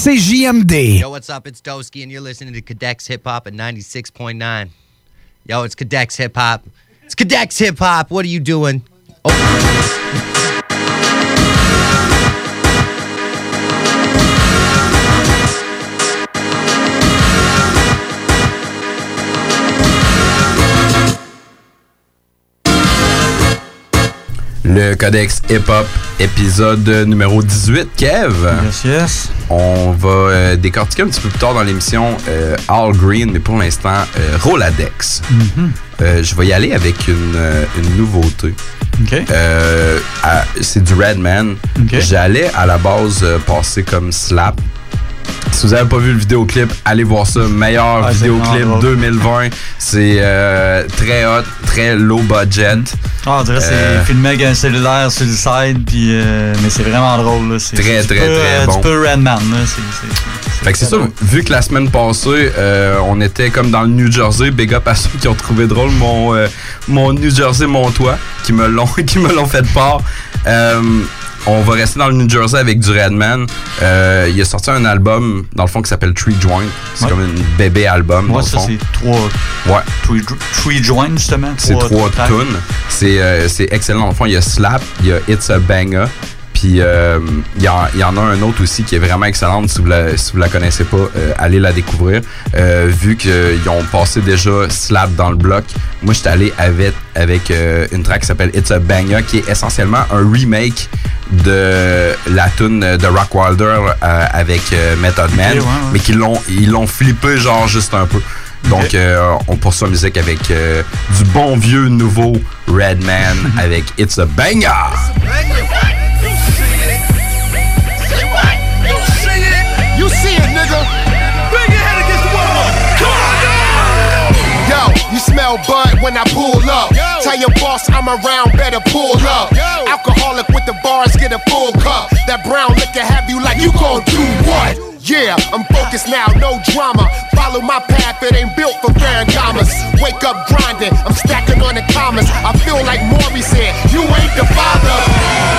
CJMD. Yo, what's up? It's Doski, and you're listening to Cadex Hip Hop at 96.9. Yo, it's Cadex Hip Hop. It's Cadex Hip Hop. What are you doing? Oh, Le Codex Hip Hop, épisode numéro 18. Kev? Yes, yes. On va euh, décortiquer un petit peu plus tard dans l'émission euh, All Green, mais pour l'instant, euh, Roladex. Mhm. Euh, je vais y aller avec une, une nouveauté. C'est du Redman. Ok. J'allais à la base passer comme Slap. Si vous n'avez pas vu le vidéoclip, allez voir ça. Meilleur Ah, vidéoclip vraiment drôle. 2020. C'est euh, très hot, très low budget. Ah, on dirait que c'est Euh, filmé avec un cellulaire sur le side, puis, euh, mais c'est vraiment drôle. Là. C'est, Très, très, peu, très bon. Du peu Redman. Là. C'est, Fait que c'est ça, vu que la semaine passée, on était comme dans le New Jersey, big up à ceux qui ont trouvé drôle mon, mon New Jersey, mon toit, qui me l'ont, qui me l'ont fait part. On va rester dans le New Jersey avec du Redman. Euh, il a sorti un album, dans le fond, qui s'appelle Tree Joint. C'est Ouais. comme un bébé album, le ça, c'est trois. Ouais. Three joints, justement. C'est trois tunes. C'est euh, c'est excellent. Dans le fond, il y a Slap, il y a It's a Banger. Puis euh, il y, en- il y en a un autre aussi qui est vraiment excellente. Si vous la, si vous la connaissez pas, euh, allez la découvrir. Euh, vu qu'ils ont passé déjà Slap dans le bloc, moi j'étais allé avec, avec euh, une track qui s'appelle It's a Banger, qui est essentiellement un remake de la tune de Rock Wilder euh, avec euh, Method Man, ouais, ouais. mais qu'ils l'ont ils l'ont flippé genre juste un peu. Donc, euh, on poursuit la musique avec euh, du bon vieux nouveau Redman avec It's a Banger. Smell bud when I pull up. Tell your boss I'm around, better pull up. Alcoholic with the bars, get a full cup. That brown liquor have you like you gon' do what? Yeah, I'm focused now, no drama. Follow my path, it ain't built for Ferragamas. Wake up grinding, I'm stacking on the commas. I feel like Maury said, you ain't the father.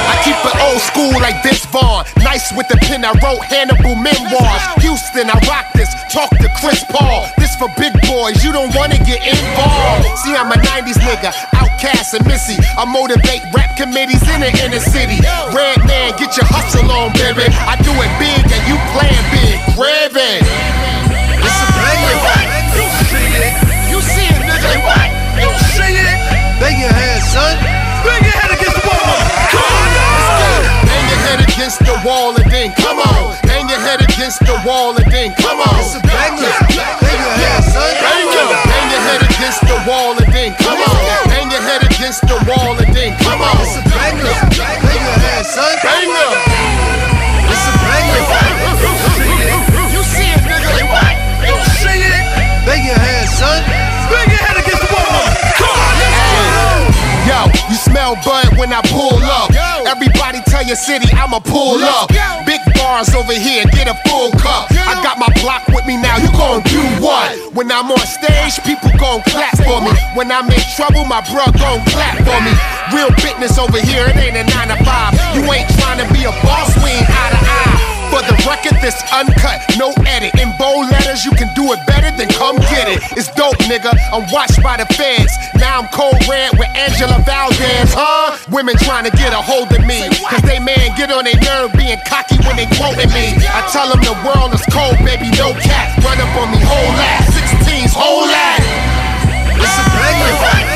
I keep it old school like Vince Vaughn. Nice with the pen, I wrote Hannibal memoirs. Houston, I rock this. Talk to Chris Paul. This for big boys, you don't wanna get involved. See, I'm a 90s nigga, outcast and missy. I motivate rap committees in the inner city. Red man, get your hustle on, baby. I do it big and you playing big. Gravy. It's a banger. You see it. You see it, nigga. You see it. Bang your head, son. Bang your head against the wall. Come on, Bang your head against the wall and then come on. Bang your head against the wall and then come on. It's a banger. Bang your head, son. Bang your head against the wall and then come on. Bang your head against the wall and then come on. It's a banger. Bang your head, son. Banger. It's a banger. You see it, nigga. You see it. Bang your head, son. Bang your head against the wall. Come on, let's go. Yo, you smell bud when I pull up. Everybody tell your city I'ma pull up. Big bars over here, get a full cup. I When I'm on stage, people gon' clap for me. When I'm in trouble, my bro gon' clap for me. Real business over here, it ain't a 9 to 5. You ain't trying to be a boss, we ain't eye to eye. For the record, this uncut, no edit. In bold letters, you can do it better than come get it. It's dope, nigga. I'm watched by the feds. Now I'm cold red with Angela Valdez, huh? Women trying to get a hold of me. Cause they man get on their nerve being cocky when they quoting me. I tell them the world is cold, baby, no cap. Run up on me, whole ass. 16s, whole ass. It's a banger.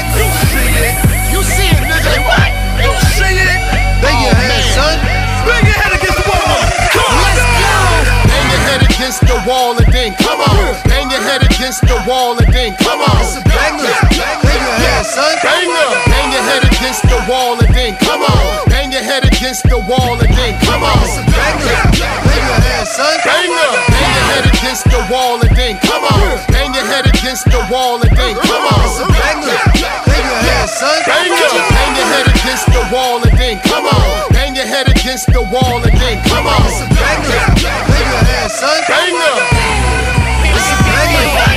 Against the wall and then come on. Bang your head against the wall and then come on. It's a banger. Bang your head, son. Bang your head against the wall and then come on. Bang your head against the wall and then come on. It's a banger. Bang your head, son. Bang your head against the wall and then come on. Bang your head against the wall and then come on. It's a banger. Bang your head, son. Bang your head against the wall and then come on. Head against the wall and then come on. It's a banger. Bang your son. Banger. It's a banger.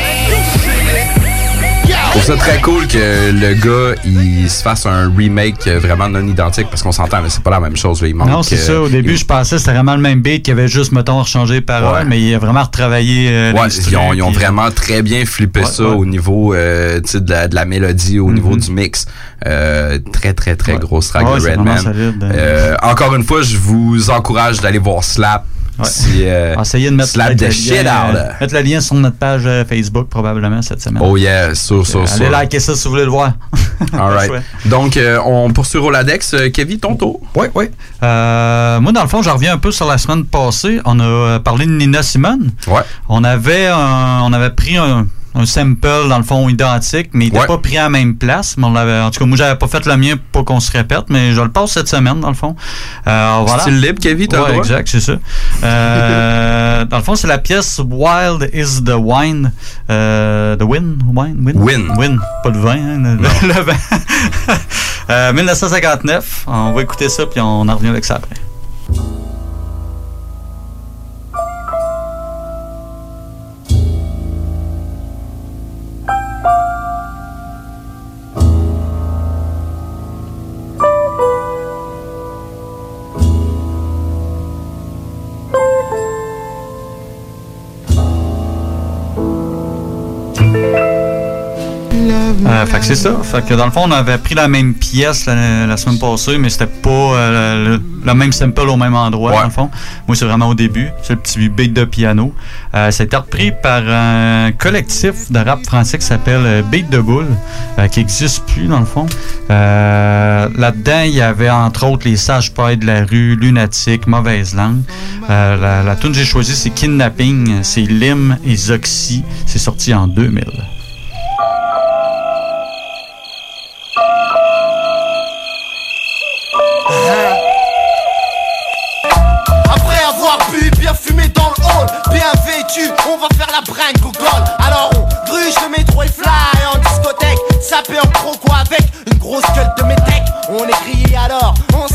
Ça très cool que le gars il se fasse un remake vraiment non identique parce qu'on s'entend, mais c'est pas la même chose. Il manque, Non, c'est ça. Au euh, début, il- je pensais que c'était vraiment le même beat, qu'il avait juste, mettons, rechangé les paroles, Ouais. mais il a vraiment retravaillé. euh, Ouais, ils ont, ils ont puis- vraiment très bien flippé Ouais, ça au niveau euh, de, la, de la mélodie, au niveau du mix. Euh, très, très, très grosse track de Redman. Euh, encore une fois, je vous encourage d'aller voir Slap. Ouais. Si, euh, Essayez de mettre, Slap mettre the le shit lien, out. euh, mettre le lien sur notre page euh, Facebook probablement cette semaine. Oh yeah, sûr, sûr, Allez sûr. liker ça si vous voulez le voir. All right. Donc, euh, on poursuit Roladex. Kevin, ton tour. Oui, oui. Euh, moi, dans le fond, je reviens un peu sur la semaine passée. On a parlé de Nina Simone. Ouais. On avait, un- on avait pris un, un sample, dans le fond, identique, mais il n'était Ouais. pas pris à la même place. Mais on l'avait, en tout cas, moi, j'avais pas fait le mien pour qu'on se répète, mais je le passe cette semaine, dans le fond. Euh, voilà. Style libre, Kevin, t'as Ouais, exact, c'est ça. Euh, dans le fond, c'est la pièce Wild is the Wine. Euh, the Win? Wine? Win? Win. Win. Pas le vin, hein, le, le vin. Euh, 1959. On va écouter ça, puis on en revient avec ça après. Euh, fait que c'est ça. Fait que dans le fond, on avait pris la même pièce la, la semaine passée, mais c'était pas euh, le, le même sample au même endroit, Ouais. dans le fond. Moi, c'est vraiment au début. C'est le petit beat de piano. Euh, été repris par un collectif de rap français qui s'appelle euh, Beat de Boule, euh, qui n'existe plus, dans le fond. Là-dedans, il y avait entre autres les sages pailles de la rue, Lunatique, Mauvaise Langue. La, la tune que j'ai choisie, c'est Kidnapping. C'est Lim et Zoxy. C'est sorti en 2000. Bu, bien fumé dans le hall, bien vêtu, on va faire la bringue gol. Alors on gruge le métro et fly en discothèque, sapé en croco avec une grosse gueule de métèque. On est grillé alors, on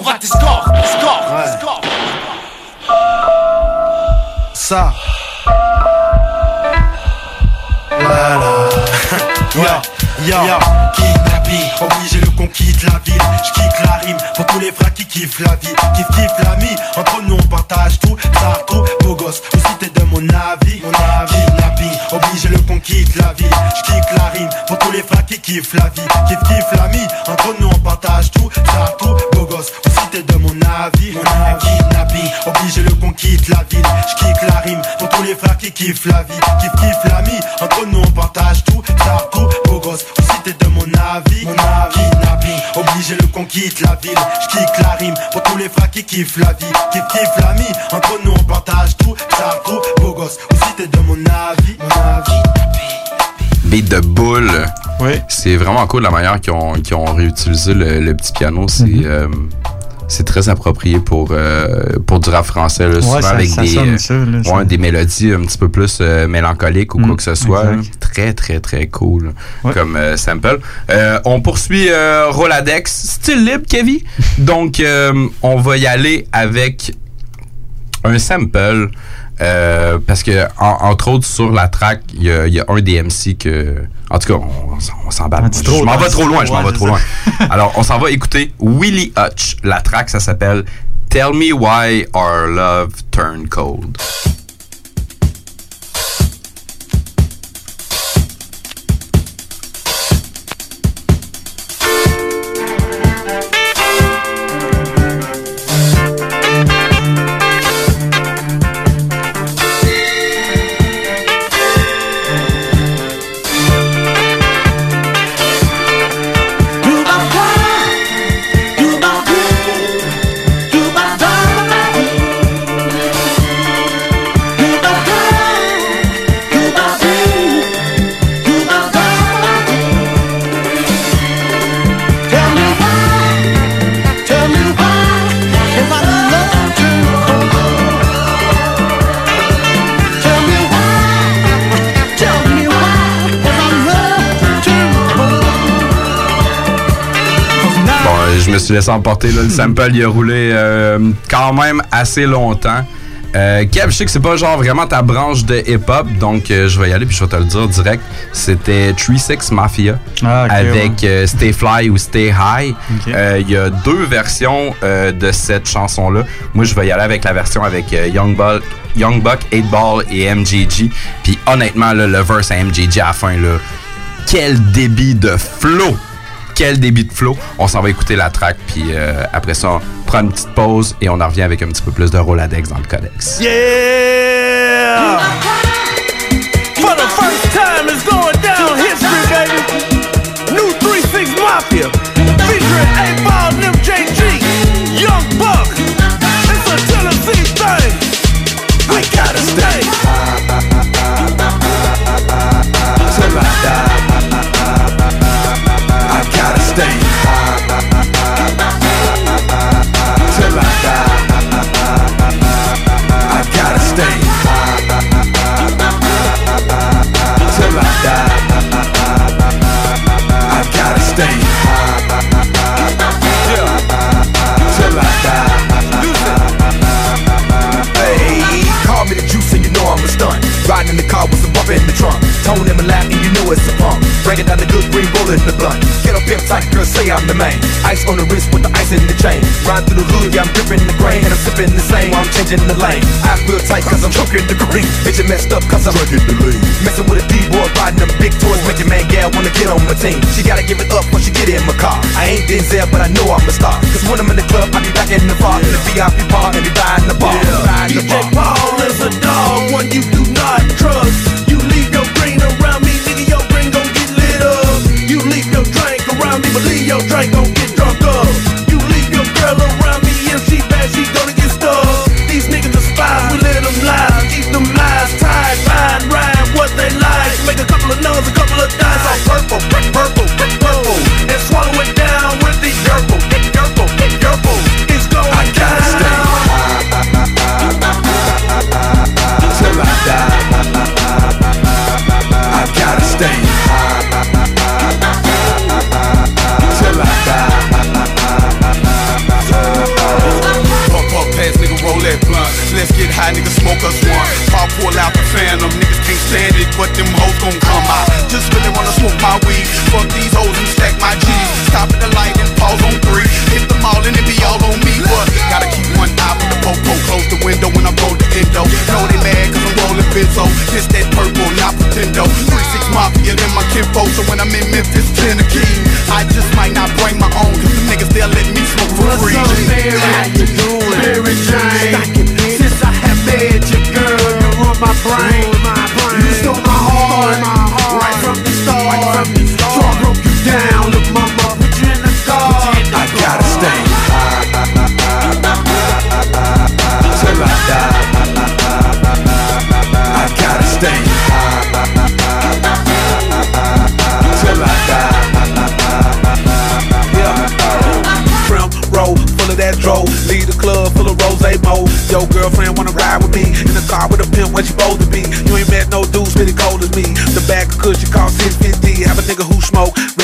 on va t'escore Score, score Ça. La Yo, yo, yo, kiffent la vie. Kiff, kiff l'ami, entre nous on partage tout. Sarto, beau gosse, aussi t'es de mon avis. Mon avis, Beat de boule. Oui. C'est vraiment cool la manière qu'ils ont, qu'ils ont réutilisé le, le petit piano. C'est Mhm. euh, c'est très approprié pour, euh, pour du rap français. Là, souvent Ouais, ça, avec ça des, sonne ça. Là, ouais, ça. des mélodies un petit peu plus euh, mélancoliques ou Mm, quoi que ce soit. exact. Très, très, très cool Ouais. comme euh, sample. Euh, on poursuit euh, Roladex. Style libre, Kevin? Donc, on va y aller avec un sample. parce que en- entre autres sur la track il y, a- il y a un des MC que en tout cas on, on s'en- bat petit je m'en vais trop loin je m'en vais trop loin alors on s'en va écouter Willie Hutch la track ça s'appelle Tell Me Why Our Love Turned Cold je me suis laissé emporter. Là, le sample, il a roulé euh, quand même assez longtemps. Euh, Kev, je sais que c'est pas genre vraiment ta branche de hip-hop, donc euh, je vais y aller puis je vais te le dire direct. C'était 3-6 Mafia Ah, avec ouais. euh, Stay Fly ou Stay High. Il y a deux versions de cette chanson-là. Moi, je vais y aller avec la version avec Young, Bull, Young Buck, 8 Ball et MJG. Puis honnêtement, là, le verse à MJG à la fin, là, quel débit de flow! Quel débit de flow! On s'en va écouter la track, puis euh, après ça, on prend une petite pause et on en revient avec un petit peu plus de Roladex dans le codex. Yeah! For the first time, it's going down history, baby. New 3-6 Mafia, featuring 8 I gotta stay. Till I die. Hey, call me the juice and you know I'm a stunt. Riding in the car with some bump in the trunk. Tone and it's pump. Breaking down the good green bullet in the blunt. Get up pimp tight, girl, say I'm the man. Ice on the wrist with the ice in the chain. Ride through the hood, yeah, I'm dripping the grain. And I'm sipping the same while I'm changing the lane. I feel tight cause I'm choking the green. Bitch, you messed up cause I'm drinking the lean. Messing with a D-boy, riding them big toys. Make your man gal wanna get on my team. She gotta give it up when she get in my car. I ain't Denzel, but I know I'm a star. Cause when I'm in the club, I be back in the bar. In the VIP bar, and be buying the bar. Buying the DJ bar. Paul is a dog, one you do not trust. You leave your green around me, yo, Draco.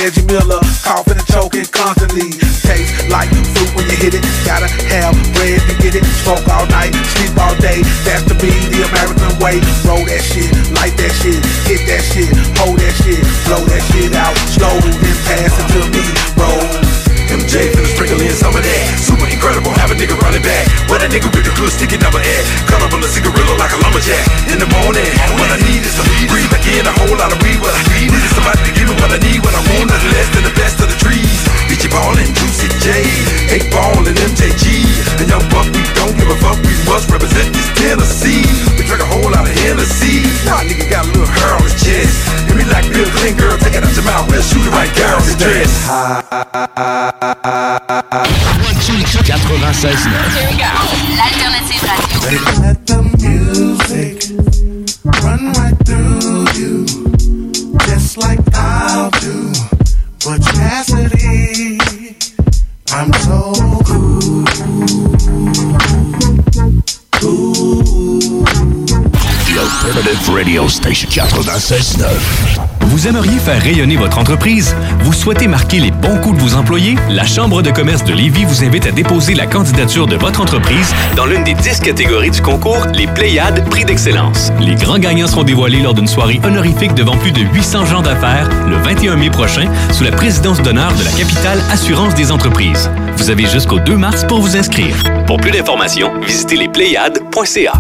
Reggie Miller, coughing and choking constantly. Taste like fruit when you hit it. Gotta have bread to get it. Smoke all night, sleep all day. That's to be the American way. 96 L'alternative radio. Let the music run right through you, just like I'll do. But Cassidy, I'm so cool. The Alternative Radio Station 96.9. Vous aimeriez faire rayonner votre entreprise? Vous souhaitez marquer les bons coups de vos employés? La Chambre de commerce de Lévis vous invite à déposer la candidature de votre entreprise dans l'une des 10 catégories du concours Les Pléiades Prix d'Excellence. Les grands gagnants seront dévoilés lors d'une soirée honorifique devant plus de 800 gens d'affaires le 21 mai prochain sous la présidence d'honneur de la capitale Assurance des entreprises. Vous avez jusqu'au 2 mars pour vous inscrire. Pour plus d'informations, visitez lespléiades.ca.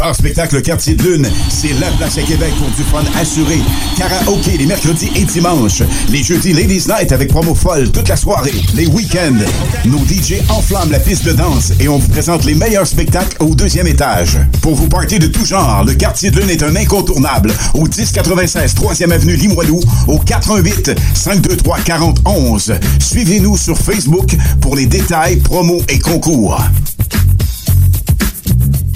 Bar spectacle Quartier de Lune, c'est la place à Québec pour du fun assuré. Karaoke les mercredis et dimanches. Les jeudis Ladies Night avec promo folle toute la soirée. Les week-ends, nos DJ enflamment la piste de danse et on vous présente les meilleurs spectacles au deuxième étage. Pour vous partir de tout genre, le Quartier de Lune est un incontournable au 1096 3e avenue Limoilou au 418 523 4011. Suivez-nous sur Facebook pour les détails, promos et concours.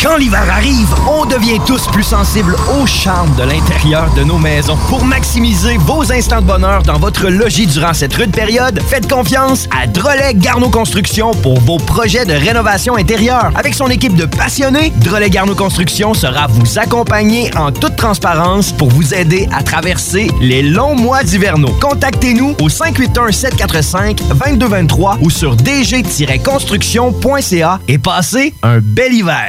Quand l'hiver arrive, on devient tous plus sensibles au charme de l'intérieur de nos maisons. Pour maximiser vos instants de bonheur dans votre logis durant cette rude période, faites confiance à Drolet Garneau Construction pour vos projets de rénovation intérieure. Avec son équipe de passionnés, Drolet Garneau Construction sera vous accompagner en toute transparence pour vous aider à traverser les longs mois d'hivernaux. Contactez-nous au 581-745-2223 ou sur dg-construction.ca et passez un bel hiver.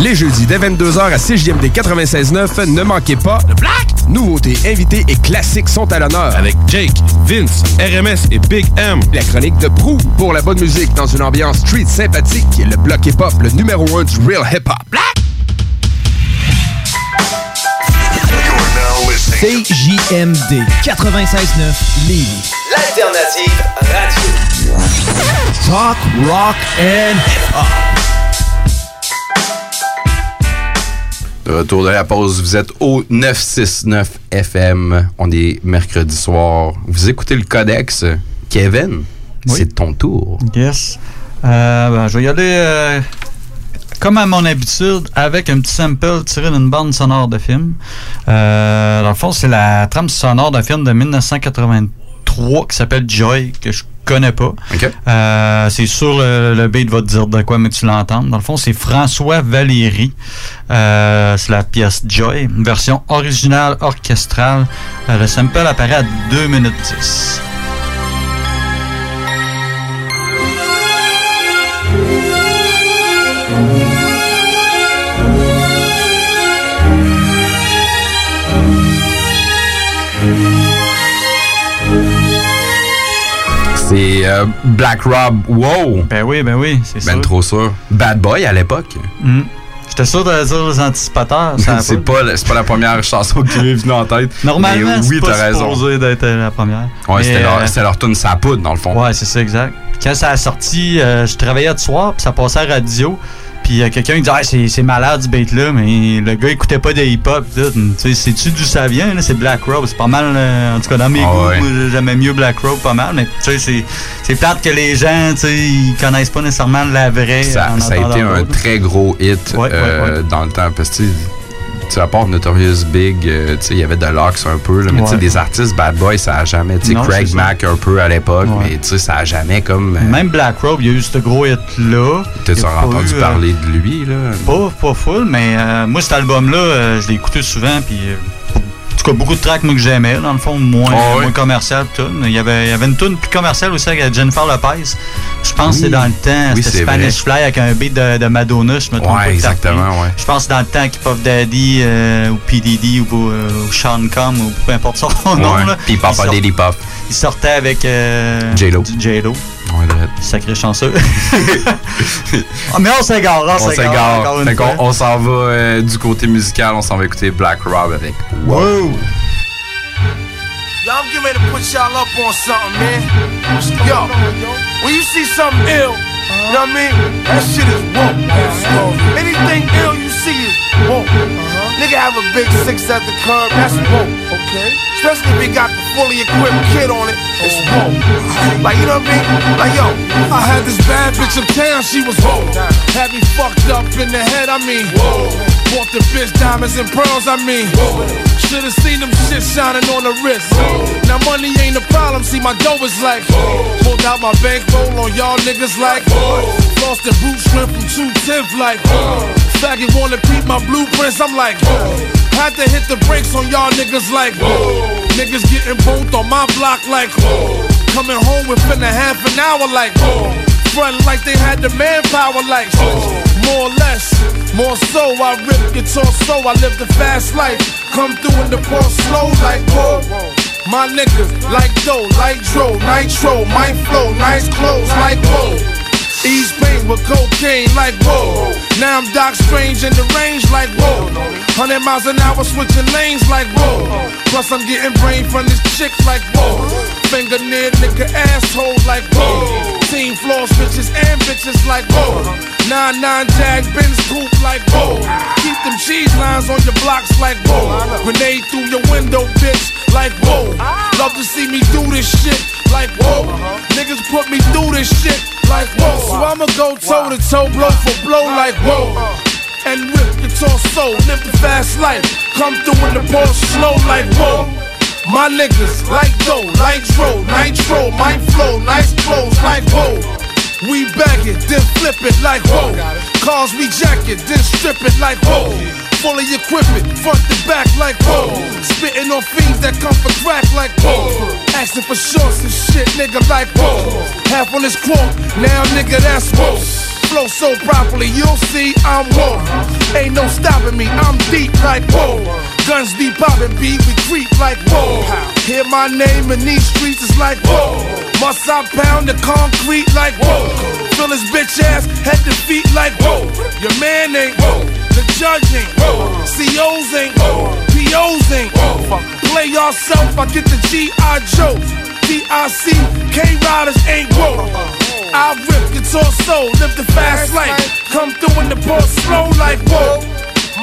Les jeudis dès 22h à CJMD 96.9, ne manquez pas le Black! Nouveautés, invités et classiques sont à l'honneur. Avec Jake, Vince, RMS et Big M. La chronique de Prou pour la bonne musique dans une ambiance street sympathique. Le bloc hip-hop, le numéro 1 du real hip-hop. Black! CJMD 96.9 Lévis. L'alternative radio. Talk, rock and hip-hop. De retour de la pause, vous êtes au 969 FM. On est mercredi soir. Vous écoutez le Codex. Kevin, c'est ton tour. Yes. Euh, ben, je vais y aller euh, comme à mon habitude, avec un petit sample tiré d'une bande sonore de film. Euh, dans le fond, c'est la trame sonore d'un film de 1983 qui s'appelle Joy, que je connais pas. Euh, c'est sûr, le, le beat va te dire de quoi, mais tu l'entends. Dans le fond, c'est François Valéry. Euh, c'est la pièce Joy, une version originale orchestrale. Euh, le sample apparaît à 2 minutes 10. C'est euh, Black Rob. Wow! Ben oui, ben oui, c'est Ben sûr. trop sûr. Bad Boy à l'époque. Hmm. J'étais sûr de dire les anticipateurs. ça a c'est pas, la- c'est pas la première chanson qui m'est venue en tête. Normalement, Mais oui, c'est pas t'as raison. supposé d'être la première. Ouais, Mais, c'était leur, euh, c'était leur tune sa poudre, dans le fond. Ouais, c'est ça, exact. Quand ça a sorti, euh, je travaillais de soir, puis ça passait à la radio. Puis euh, quelqu'un dit ah, c'est, malade ce beat-là, mais le gars écoutait pas de hip-hop. tout. Tu sais, sais-tu d'où ça vient? là? C'est Black Robe. C'est pas mal, euh, en tout cas dans mes Ah goûts, ouais. j'aimais mieux Black Robe pas mal. Mais tu sais, c'est, plate que les gens, tu sais, ils connaissent pas nécessairement la vraie. Ça, a été un très gros hit Ouais, euh, ouais, dans le temps. Parce que, tu tu à part Notorious Big, euh, tu sais, il y avait de l'Ox un peu. là, mais tu Ouais. des artistes Bad Boy, ça a jamais. Tu sais, Non, Craig. Mack un peu à l'époque, Ouais. mais tu sais, ça a jamais comme. euh, Même Black Robe, il y a eu ce gros hit-là. T'as-tu Il y a pas entendu eu, euh, parler de lui, là? Pas, pas full, mais euh, moi, cet album-là, je l'ai écouté souvent, puis en tout cas, beaucoup de tracks moi, que j'aimais, dans le fond, moins, ouais? moins commercial. Il y avait, il y avait une tune plus commerciale aussi avec Jennifer Lopez. Je pense que c'est Oui. dans le temps, Oui, c'était Spanish vrai. Fly avec un beat de, de Madonna, je me trompe Ouais, pas. exactement, ouais. Je pense que c'est dans le temps que Puff Daddy euh, ou PDD ou, euh, ou Sean Com ou peu importe son nom. Ouais. Puis il Papa Daily Pop. Il sortait avec euh, J-Lo. J-Lo. Ouais. Sacré chanceux. Ah, mais on s'égare, on On s'égare. Fait qu'on on s'en va euh, du côté musical, on s'en va écouter Black Rob avec Wow. I'm getting ready to put y'all up on something, man. Yo, when you see something ill, you know what I mean? That shit is woke. Anything ill you see is woke. Nigga have a big six at the curb, that's woke. Okay. Especially if he got the fully equipped kid on it, it's woke. Like, you know what I mean? Like, yo, I had this bad bitch in town, she was woke. Had me fucked up in the head, I mean. Bought the bitch diamonds and pearls, I mean. Should've seen them shit shining on the wrist. Now money ain't a problem, see my dough is like. Pulled out my bankroll on y'all niggas like. Lost the boot strength from 210 like. Faggot wanna peep my blueprints, I'm like. Had to hit the brakes on y'all niggas like. whoa. Niggas getting both on my block like. whoa. Coming home within a half an hour like. Front like they had the manpower like. whoa. More or less, more so. I rip guitar so I live the fast life. Come through in the ball slow like whoa. My niggas like dough, like dro, nitro, my flow, nice clothes like whoa. East Pain with cocaine like whoa. Now I'm Doc Strange in the range like whoa. 100 miles an hour switching lanes like whoa. Plus I'm getting brain from this chick like whoa. Finger near nigga asshole like whoa. Team floors bitches and bitches like whoa. 9-9 Jag Benz coupe like whoa. Keep them cheese lines on your blocks like whoa. Grenade through your window bitch like whoa. Love to see me do this shit like whoa. Niggas put me through this shit like whoa. So I'ma go toe to toe, blow for blow like whoa. And rip the torso, live the fast life. Come through in the ball slow like whoa. My niggas like dough, like dro, nitro, my flow, nice clothes like whoa. We bag it, then flip it like whoa. Cars we jack it, then strip it like whoa. Fully equipment, front to back like whoa. Spitting on fiends that come for crack like whoa. Asking for shorts and shit, nigga like whoa. Half on this quote, now nigga that's whoa. Flow so properly, you'll see I'm whoa. Ain't no stopping me, I'm deep like whoa. Guns deep poppin', beat, we creep like whoa. Hear my name in these streets, it's like whoa. Must I pound the concrete like whoa? Fill his bitch ass head to feet like whoa. Your man ain't whoa. The judge ain't whoa. COs ain't whoa. POs ain't whoa. Play yourself, I get the G.I. Joe. DIC, K Riders ain't whoa. I rip guitar soul, live the fast life. Come through in the ball slow like whoa.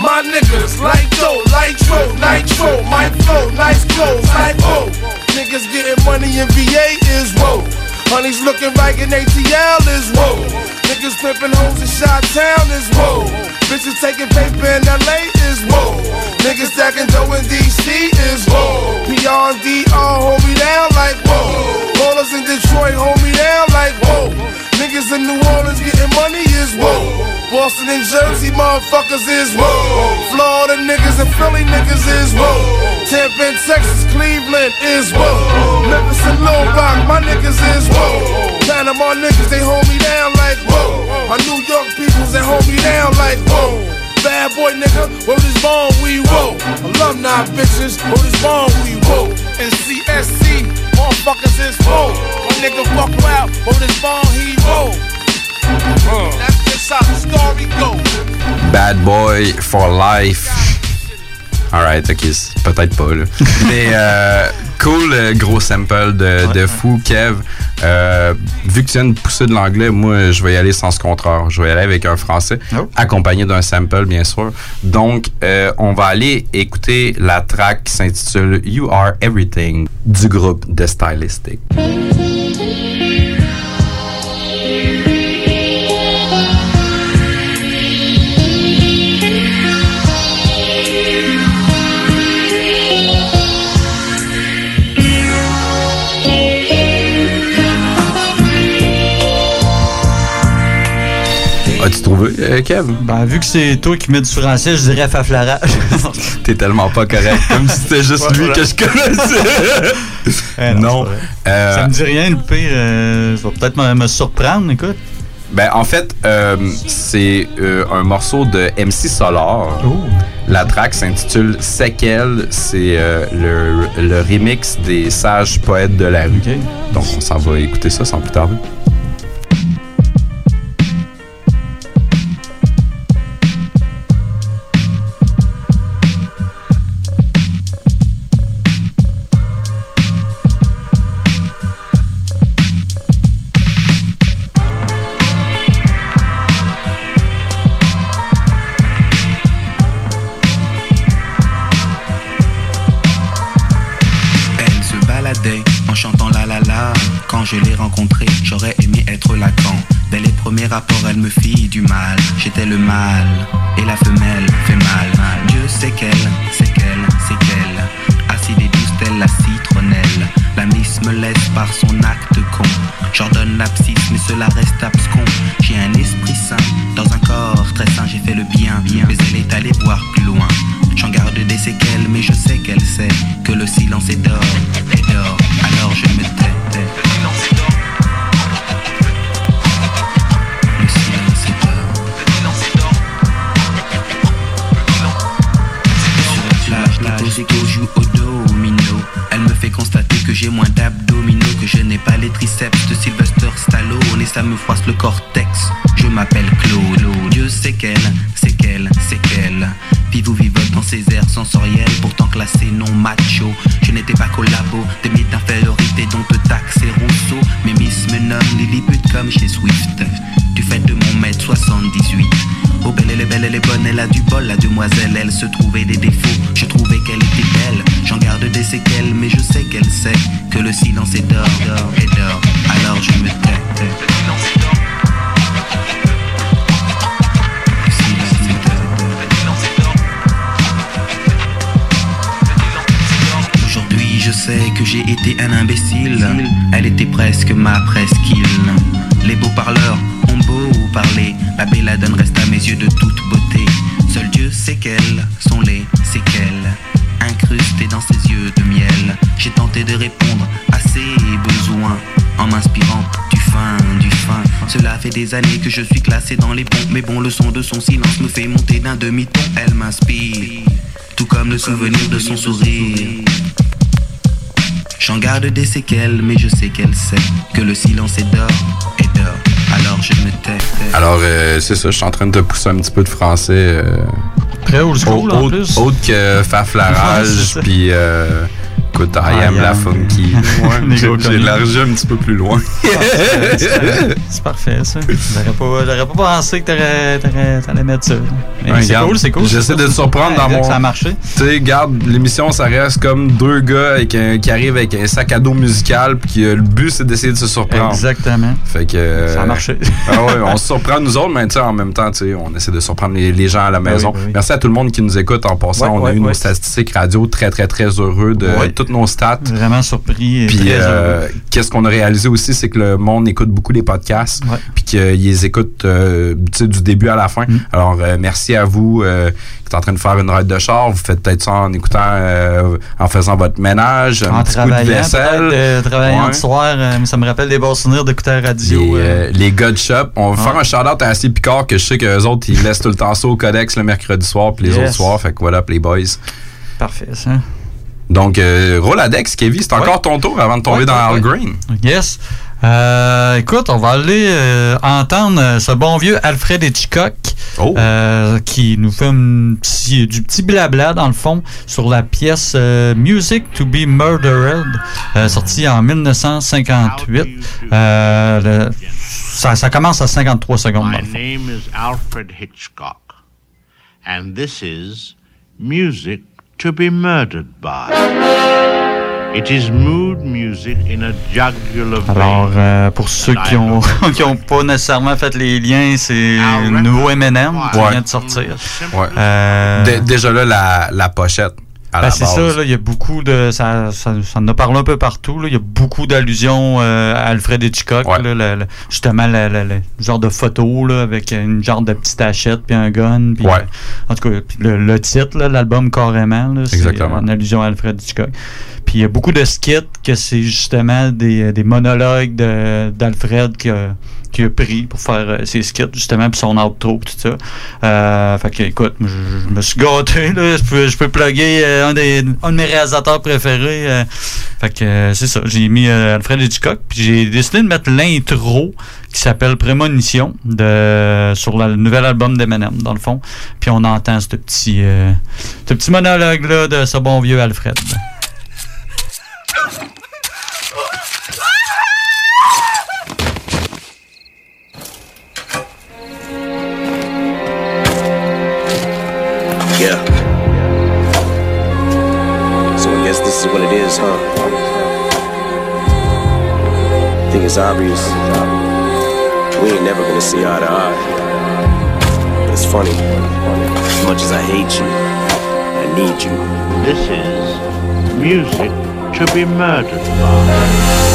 My niggas like dough, like tro, nitro, my flow, nice clothes like whoa. Niggas getting money in VA is whoa. Honey's looking right in ATL is whoa. Niggas pimping hoes in Shot Town is whoa. Bitches taking paper in LA is whoa. Niggas stacking dough in DC is whoa. And DR hold me down like whoa. Ballers in Detroit hold me down like whoa. Niggas in New Orleans getting money is whoa. Boston and Jersey motherfuckers is whoa. Florida niggas and Philly niggas is whoa. Tampa and Texas, Cleveland is whoa. Memphis and Little Rock, my niggas is whoa. Panama niggas, they hold me down like whoa. My New York peoples, they hold me down like whoa. Bad boy nigga, word is born, we whoa. Alumni bitches, word is born, we whoa. And CSC, motherfuckers is whoa. My nigga fuck out, word is born, he whoa. Bad Boy for Life. Alright, ok, peut-être pas là. Mais euh, cool, euh, gros sample de, de fou, Kev. Euh, vu que tu viens de pousser de l'anglais, moi je vais y aller sans ce contraire. Je vais y aller avec un français, accompagné d'un sample bien sûr. Donc, euh, on va aller écouter la track qui s'intitule You Are Everything du groupe The Stylistic. Trouvé, euh, Kev? Ben, vu que c'est toi qui mets du français, je dirais faflarage. T'es tellement pas correct, comme si c'était juste Ouais, lui que je connaissais. Eh non. vrai. Euh, Ça me dit rien, le pire. euh, ça va peut-être me, me surprendre, écoute. Ben, en fait, euh, c'est euh, un morceau de MC Solar. La track s'intitule Séquelles. C'est euh, le, le remix des sages poètes de la rue. Donc, on s'en va écouter ça sans plus tarder. Le mâle et la femelle fait mal. Dieu sait qu'elle, c'est qu'elle, c'est qu'elle. Acide et douce telle la citronnelle. La me laisse par son acte con. J'ordonne l'abscisse, mais cela reste abscon. J'ai un esprit sain dans un corps très sain. J'ai fait le bien, bien, mais elle est allée voir plus loin. J'en garde des séquelles, mais je sais qu'elle sait que le silence est d'or, est d'or. Alors je me tais. J'ai moins d'abdominaux, que je n'ai pas les triceps de Sylvester Stallone et ça me froisse le cortex. Je m'appelle Claude. Dieu sait qu'elle, c'est qu'elle, c'est qu'elle. Vive ou vivote dans ses airs sensoriels, pourtant classé non macho. Je n'étais pas collabo, des mythes d'infériorité dont te taxe et Rousseau. Mais Miss me nomme Lilliput comme chez Swift. Du fait de mon mètre 78. Oh belle elle est belle, elle est bonne, elle a du bol, la demoiselle, elle se trouvait des défauts. Je trouvais qu'elle était belle, j'en garde des séquelles, mais je sais qu'elle sait que le silence est d'or, d'or et d'or. Alors je me tais. tais. Je sais que j'ai été un imbécile. Elle était presque ma presqu'île. Les beaux parleurs ont beau parler. La belladone reste à mes yeux de toute beauté. Seul Dieu sait quelles sont les séquelles. Incrustées dans ses yeux de miel. J'ai tenté de répondre à ses besoins. En m'inspirant du fin, du fin. Cela fait des années que je suis classé dans les bons. Mais bon, le son de son silence me fait monter d'un demi-ton. Elle m'inspire. Tout comme le souvenir de son sourire. J'en garde des séquelles, mais je sais qu'elle sait que le silence est d'or, et d'or. Alors je me tais. Alors, euh, c'est ça, je suis en train de te pousser un petit peu de français. Euh, Très old school, en autre, plus. autre que ça. puis... Euh, écoute, I, I Am La. Funky. J'ai élargi un petit peu plus loin. C'est parfait, ça. J'aurais pas, j'aurais pas pensé que t'allais mettre ça. Ouais, c'est cool, c'est cool. J'essaie de te surprendre dans mon. Ça a marché. Tu sais, garde, l'émission, ça reste comme deux gars avec un- qui arrivent avec un sac à dos musical, puis que le but, c'est d'essayer de se surprendre. Exactement. Fait que. euh, Ça a marché. ah ouais, on se surprend nous autres, mais tu sais, en même temps, tu sais, on essaie de surprendre les, les gens à la Ben maison. oui, oui. Merci à tout le monde qui nous écoute en passant. Ouais, on a ouais, eu nos statistiques radio très, très, très heureux de Ouais. toutes nos stats. Vraiment surpris et Puis, euh, qu'est-ce qu'on a réalisé aussi, c'est que le monde écoute beaucoup les podcasts, puis qu'ils les écoutent euh, tu sais, du début à la fin. Mm. Alors, euh, merci à vous euh, qui êtes en train de faire une ride de char. Vous faites peut-être ça en écoutant, euh, en faisant votre ménage, un En petit coup de travaillant, vaisselle. euh, travaillant Ouais. le soir, euh, ça me rappelle des bons souvenirs d'écouter la radio. Les, les gars de shop. On va Ouais. faire un shout-out à Assis Picard que je sais qu'eux autres, ils laissent tout le temps ça au Codex le mercredi soir puis les Yes. autres soirs. Fait que voilà, puis les boys. Parfait, ça. Donc, Roladex, Kevin, c'est encore ton tour avant de tomber dans Al. Green. Yes. Euh, écoute, on va aller euh, entendre euh, ce bon vieux Alfred Hitchcock Oh. euh, qui nous fait un petit- du petit blabla dans le fond sur la pièce euh, Music to be Murdered, euh, sortie en 1958. Euh, le- ça, ça commence à 53 secondes. dans My le fond. name is Alfred Hitchcock, and this is music to be murdered by. It is mood music in a jugular vein. Alors, euh, pour ceux qui ont qui ont pas nécessairement fait les liens, c'est le nouveau M&M qui Ouais. vient de sortir. Ouais. Euh, Dé- déjà là, la, la pochette. À Ben, c'est ça, il y a beaucoup de. Ça, ça, ça en a parlé un peu partout. Il y a beaucoup d'allusions euh, à Alfred Hitchcock. là, le- le- justement, le, le- le genre de photo là, avec une genre de petite hachette puis un gun. Puis, Ouais. euh, en tout cas, le, le titre, l'album carrément, c'est en allusion à Alfred Hitchcock. Puis il y a beaucoup de skits que c'est justement des, des monologues d'Alfred qui a, qui a pris pour faire euh, ses skits, justement, puis son outro, tout ça. Euh, fait que, écoute, je, me suis gâté, là. Je peux, je peux plugger euh, un, des, un de mes réalisateurs préférés. euh. fait que, euh, c'est ça. J'ai mis euh, Alfred Hitchcock, puis j'ai décidé de mettre l'intro qui s'appelle Prémonition de, sur la- le nouvel album d'Eminem, dans le fond. Puis on entend ce petit, euh, ce petit monologue-là de ce bon vieux Alfred. Is what it is, huh? I think it's obvious. We ain't never gonna see eye to eye. But it's funny. As much as I hate you, I need you. This is music to be murdered by.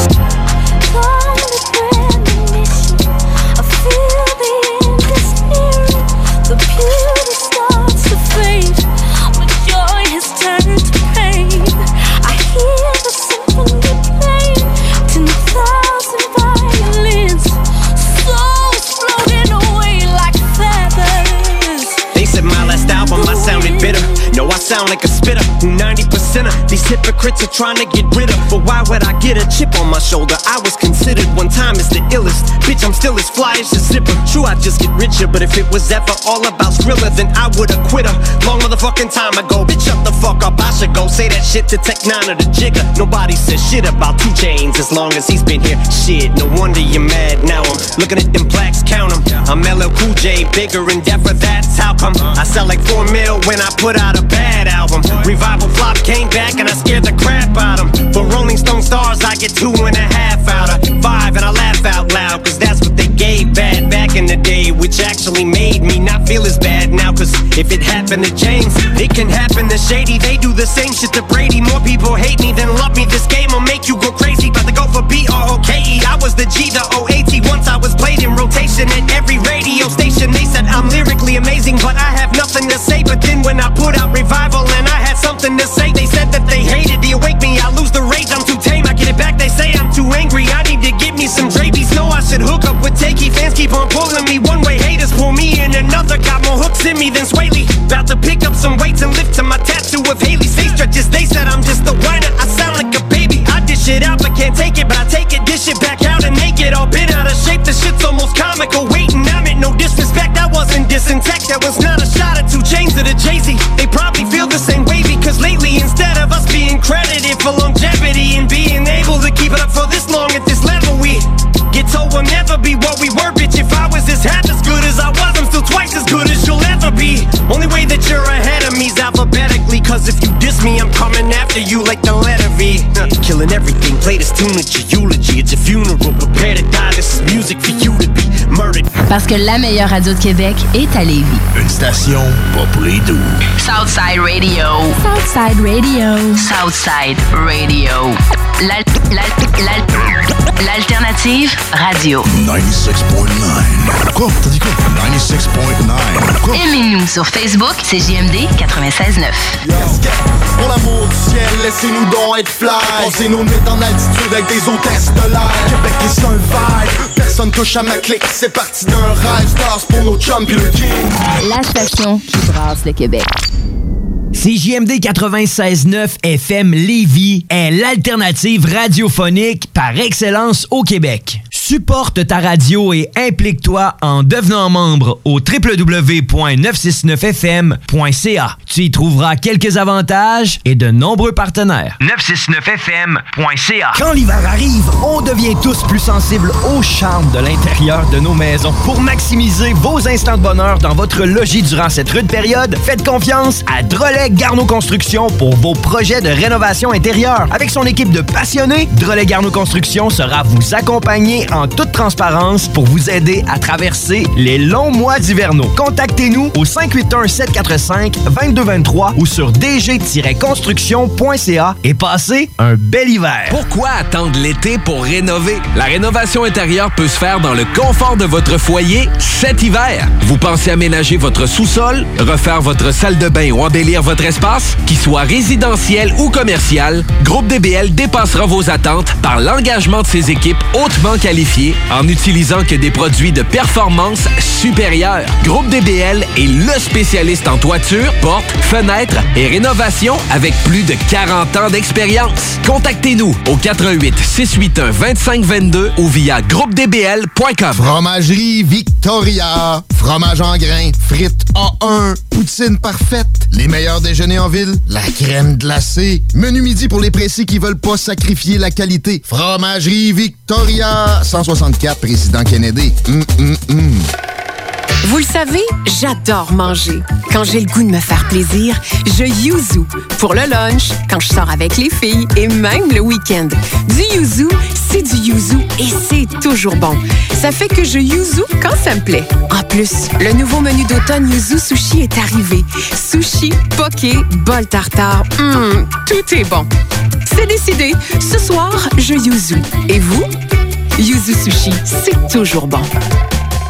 Last album. I sounded bitter. No, I sound like a spitter. 90% of these hypocrites are trying to get rid of. But why would I get a chip on my shoulder? I was considered one time as the illest. Bitch, I'm still as fly as a zipper. True, I just get richer. But if it was ever all about Skrilla, then I would've quit her. Long motherfucking time ago. Bitch, shut the fuck up. I should go say that shit to Tech 9 or the Jigger. Nobody says shit about two chains as long as he's been here. Shit, no wonder you're mad. Now I'm looking at them blacks, count 'em. I'm LL Cool J, bigger and deafer. That's how come I sell like four mil when I put out a bad album. Revival flop came back and I scared the crap out out 'em. For Rolling Stone stars, I get two and a half out of five, and I laugh out loud, cause that's what they gave bad back in the day, which actually made me not feel as bad now. Cause if it happened to James, it can happen to Shady. They do the same shit to Brady. More people hate me than love me. This game will make you go crazy. About to go for B R O K E. I was the G, the O A T. Once I was played in rotation at every radio station. I'm lyrically amazing, but I have nothing to say. But then when I put out Revival and I had something to say, they said that they hated the awake me. I lose the rage, I'm too tame. I get it back, they say I'm too angry. I need to get me some drapies. No, I should hook up with Takey. Fans keep on pulling me one way, haters pull me in another. Got more hooks in me than Swaley. About to pick up some weights and lift to my tattoo of Haley. face stretches, they said I'm just a whiner. I sound like a baby. I dish it out, but can't take it. But I take it, dish it back out and make it all bent out of shape. The shit's almost comical. Waiting disrespect, I wasn't disintact. That was not a shot at two chains of the Jay-Z. They probably feel the same way because lately, instead of us being credited for longevity and being able to keep it up for this long at this level, we get told we'll never be what we were, bitch. If I was this half as good as I was, I'm still twice as good as you'll ever be. Only way that you're ahead of me is alphabetical. Parce que la meilleure radio de Québec est à Lévis. Une station pas pour les doux. Southside Radio. Southside Radio. Southside Radio. L'alternative radio. 96.9. Quoi? T'as dit quoi? 96.9. Aimez-nous sur Facebook, c'est JMD 96.9. Pour l'amour du ciel, laissez-nous donc être fly. Nos nuits en altitude avec des hôtesses de l'air. Québec est un vibe, personne touche à ma clique C'est parti d'un rêve, stars pour nos chums pis le king. La station qui brasse le Québec. CJMD 96.9 FM Lévis est l'alternative radiophonique par excellence au Québec. Supporte ta radio et implique-toi en devenant membre au www.969fm.ca. Tu y trouveras quelques avantages et de nombreux partenaires. 969fm.ca. Quand l'hiver arrive, on devient tous plus sensibles au charme de l'intérieur de nos maisons. Pour maximiser vos instants de bonheur dans votre logis durant cette rude période, faites confiance à Drolet Garneau Construction pour vos projets de rénovation intérieure. Avec son équipe de passionnés, Drolet Garneau Construction sera vous accompagner en toute transparence pour vous aider à traverser les longs mois d'hivernaux. Contactez-nous au 581-745-2223 ou sur dg-construction.ca et passez un bel hiver. Pourquoi attendre l'été pour rénover? La rénovation intérieure peut se faire dans le confort de votre foyer cet hiver. Vous pensez aménager votre sous-sol, refaire votre salle de bain ou embellir votre espace? Qu'il soit résidentiel ou commercial, Groupe DBL dépassera vos attentes par l'engagement de ses équipes hautement qualifiées en n'utilisant que des produits de performance supérieure. Groupe DBL est le spécialiste en toiture, portes, fenêtres et rénovation avec plus de 40 ans d'expérience. Contactez-nous au 88 681 2522 ou via groupedbl.com. Fromagerie Victoria. Fromage en grains, frites A1, poutine parfaite, les meilleurs déjeuners en ville, la crème glacée, menu midi pour les pressés qui veulent pas sacrifier la qualité. Fromagerie Victoria. 164 Président Kennedy. Hum, hum, hum. Vous le savez, j'adore manger. Quand j'ai le goût de me faire plaisir, je yuzu. Pour le lunch, quand je sors avec les filles et même le week-end. Du yuzu, c'est du yuzu et c'est toujours bon. Ça fait que je yuzu quand ça me plaît. En plus, le nouveau menu d'automne Yuzu Sushi est arrivé. Sushi, poké, bol tartare, hum, tout est bon. C'est décidé. Ce soir, je yuzu. Et vous? Yuzu Sushi, c'est toujours bon.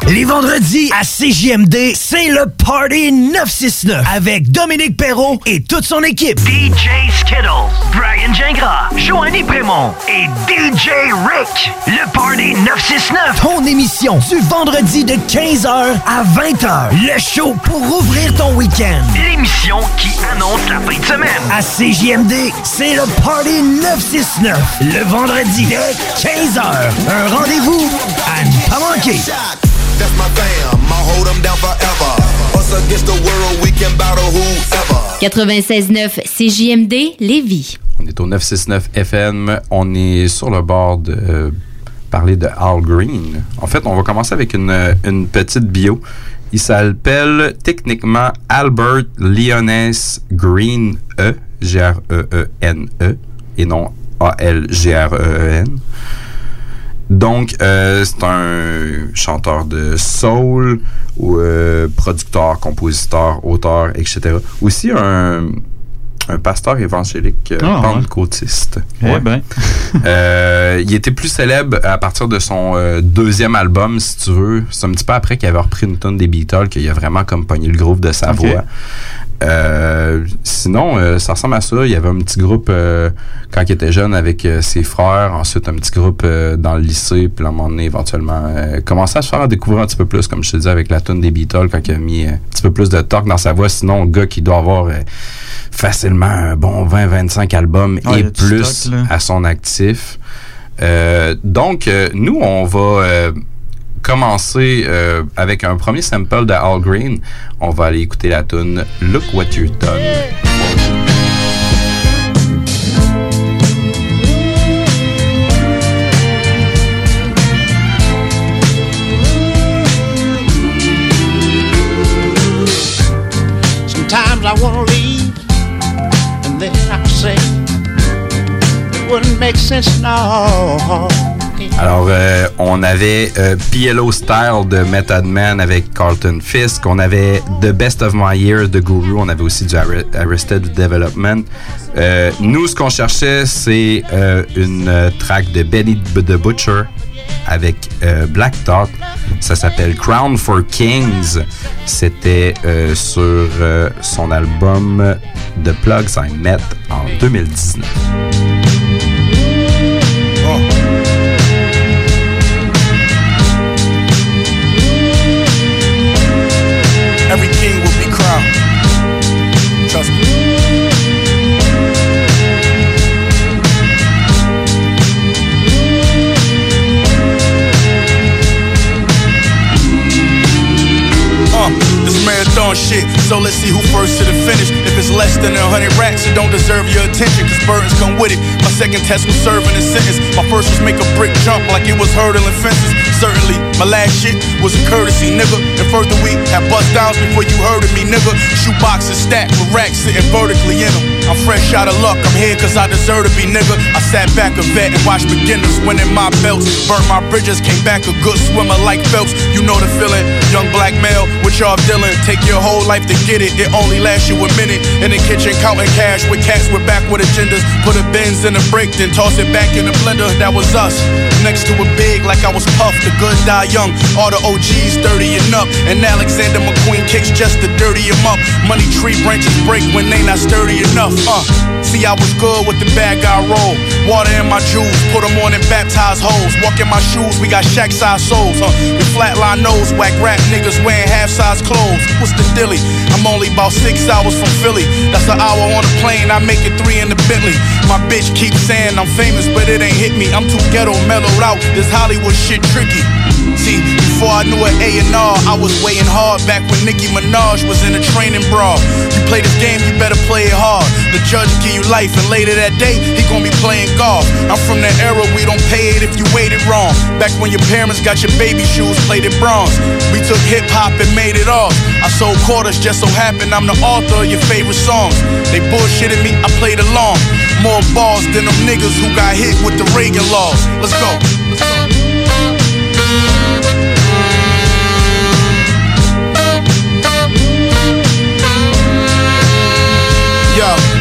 Les vendredis à CJMD, c'est le Party 969 avec Dominique Perrault et toute son équipe. DJ Skittles, Brian Gingras, Joanny Prémont et DJ Rick. Le Party 969, ton émission du vendredi de 15h à 20h. Le show pour ouvrir ton week-end. L'émission qui annonce la fin de semaine. À CJMD, c'est le Party 969. Le vendredi de 15h. Un rendez-vous à ne pas manquer. That's my fam, I'll hold them down forever. Us against the world, we can battle whoever. 96.9 CJMD Lévis. On est au 969 FM. On est sur le bord de euh, parler de Al Green. En fait, on va commencer avec une, euh, une petite bio. Il s'appelle techniquement Albert Leones Green E, G-R-E-E-N-E, et non A-L-G-R-E-E-N. Donc, euh, c'est un chanteur de soul, ou euh, producteur, compositeur, auteur, etc. Aussi un, un pasteur évangélique euh, Ah, ouais. pentecôtiste. Eh ben. Euh, il était plus célèbre à partir de son euh, deuxième album, si tu veux. C'est un petit peu après qu'il avait repris une tonne des Beatles, qu'il a vraiment comme pogné le groove de sa voix. Euh, sinon, euh, ça ressemble à ça. Il y avait un petit groupe euh, quand il était jeune avec euh, ses frères. Ensuite, un petit groupe euh, dans le lycée. Puis à un moment donné, éventuellement, euh, commençait à se faire découvrir un petit peu plus, comme je te disais, avec la tonne des Beatles, quand il a mis un petit peu plus de torque dans sa voix. Sinon, le gars qui doit avoir facilement un bon 20-25 albums Ah, et plus stock, à son actif. Euh, donc, euh, nous, on va euh, commencer euh, avec un premier sample de Al Green. On va aller écouter la tune Look What You've Done. Sometimes I want to leave, and then I say it wouldn't make sense now. Alors, euh, on avait euh, PLO Style de Method Man avec Carlton Fisk. On avait The Best of My Years de Guru. On avait aussi du Arre- Arrested Development. Euh, nous, ce qu'on cherchait, c'est une track de Benny the Butcher avec Black Thought. Ça s'appelle Crown for Kings. C'était sur son album The Plugs I Met en 2019. Every king will be crowned. Trust me. Uh, this marathon shit. So let's see who first to the finish. If it's less than a hundred racks, it don't deserve your attention, cause burdens come with it. My second test was serving a sentence. My first was make a brick jump like it was hurdling fences. Certainly, my last shit was a courtesy, nigga. And further, we had bust downs before you heard of me, nigga. Shoe boxes stacked with racks sitting vertically in them. I'm fresh out of luck, I'm here cause I deserve to be, nigga. I sat back a vet and watched beginners winning my belts. Burnt my bridges, came back a good swimmer like Phelps. You know the feeling, young black male with y'all dealing. Take your whole life to get it, it only lasts you a minute. In the kitchen, counting cash with cats with backward agendas. Put a Benz in a break, then toss it back in the blender. That was us. Next to a big, like I was puffed. The good die young. All the OGs 30 and up. And Alexander McQueen kicks just to dirty him up. Money tree branches break when they not sturdy enough. Uh, see, I was good with the bad guy roll. Water in my jewels, put them on and baptize hoes. Walk in my shoes, we got shack size souls. Uh, we flatline nose, whack rap niggas wearing half size clothes. What's the dilly? I'm only about six hours from Philly. That's an hour on a plane, I make it three in the Bentley. My bitch keeps saying I'm famous, but it ain't hit me. I'm too ghetto, mellowed out. This Hollywood shit tricky. See, before I knew an A&R, I was waiting hard back when Nicki Minaj was in a training bra. You play this game, you better play it hard. The judge give you life, and later that day, he gonna be playing golf. I'm from that era we don't pay it if you waited wrong. Back when your parents got your baby shoes plated bronze. We took hip hop and made it off. I sold quarters, just so happened I'm the author of your favorite songs. They bullshitted me, I played along. More balls than them niggas who got hit with the Reagan laws. Let's go. Música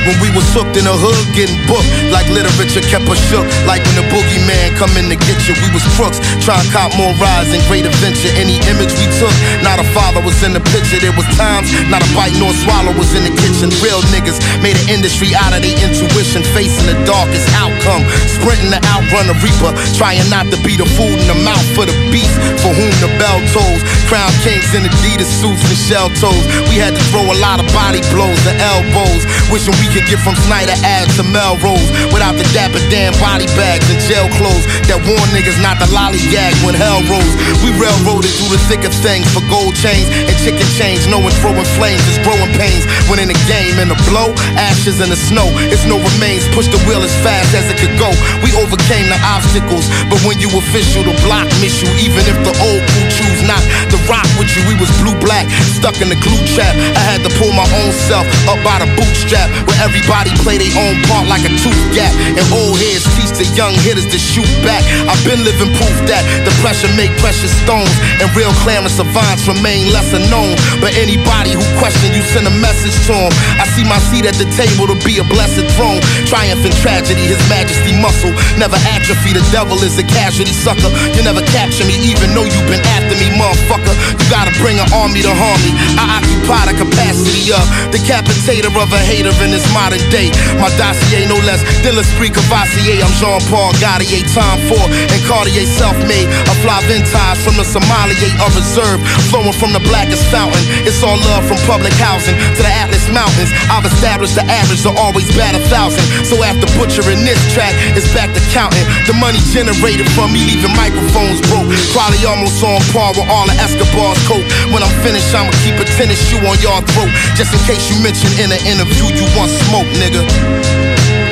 when we was hooked in the hood, getting booked like literature kept us shook. Like when the boogeyman come in to get you, we was crooks. Trying to cop more rides and great adventure. Any image we took, not a father was in the picture. There was times, not a bite nor swallow was in the kitchen. Real niggas made an industry out of their intuition, facing the darkest outcome. Sprinting to outrun the reaper, trying not to be the food in the mouth for the beast for whom the bell tolls. Crown kings in Adidas suits and shell toes. We had to throw a lot of body blows and elbows. Wishing we could get from Snyder Ave to Melrose without the dapper damn body bags and jail clothes that warn niggas not to lollygag when hell rose. We railroaded through the thick of things for gold chains and chicken chains, knowing throwing flames is growing pains. When in the game, in the blow, ashes in the snow, it's no remains. Push the wheel as fast as it could go. We overcame the obstacles, but when you official, the block miss you. Even if the old crew choose not to rock with you, we was blue black, stuck in the glue trap. I had to pull my own self up by the bootstrap, where everybody play their own part like a tooth gap. And old heads teach the young hitters to shoot back. I've been living proof that the pressure make precious stones, and real Clarence savants remain lesser known. But anybody who question you send a message to to 'em. I see my seat at the table to be a blessed throne. Triumph in tragedy, his majesty muscle. Never atrophy, the devil is a casualty sucker. You never capture me, even though you've been after me, motherfucker. You gotta bring an army to harm me. I occupy the capacity of decapitator of a hater in this modern day. My dossier no less than l'esprit Cavassier. I'm Jean-Paul Gaultier, time for and Cartier self-made. A fly vintage from the Somalia of reserve, flowing from the blackest fountain. It's all love from public housing to the Atlas Mountains. I've established the average to always bat a thousand. So after butchering this track, it's back to counting. The money generated from me leaving microphones broke. Probably almost on par with all of Escobar's coke. When I'm finished, I'ma keep a tennis shoe on your throat. Just in case you mention in an interview you want smoke, nigga.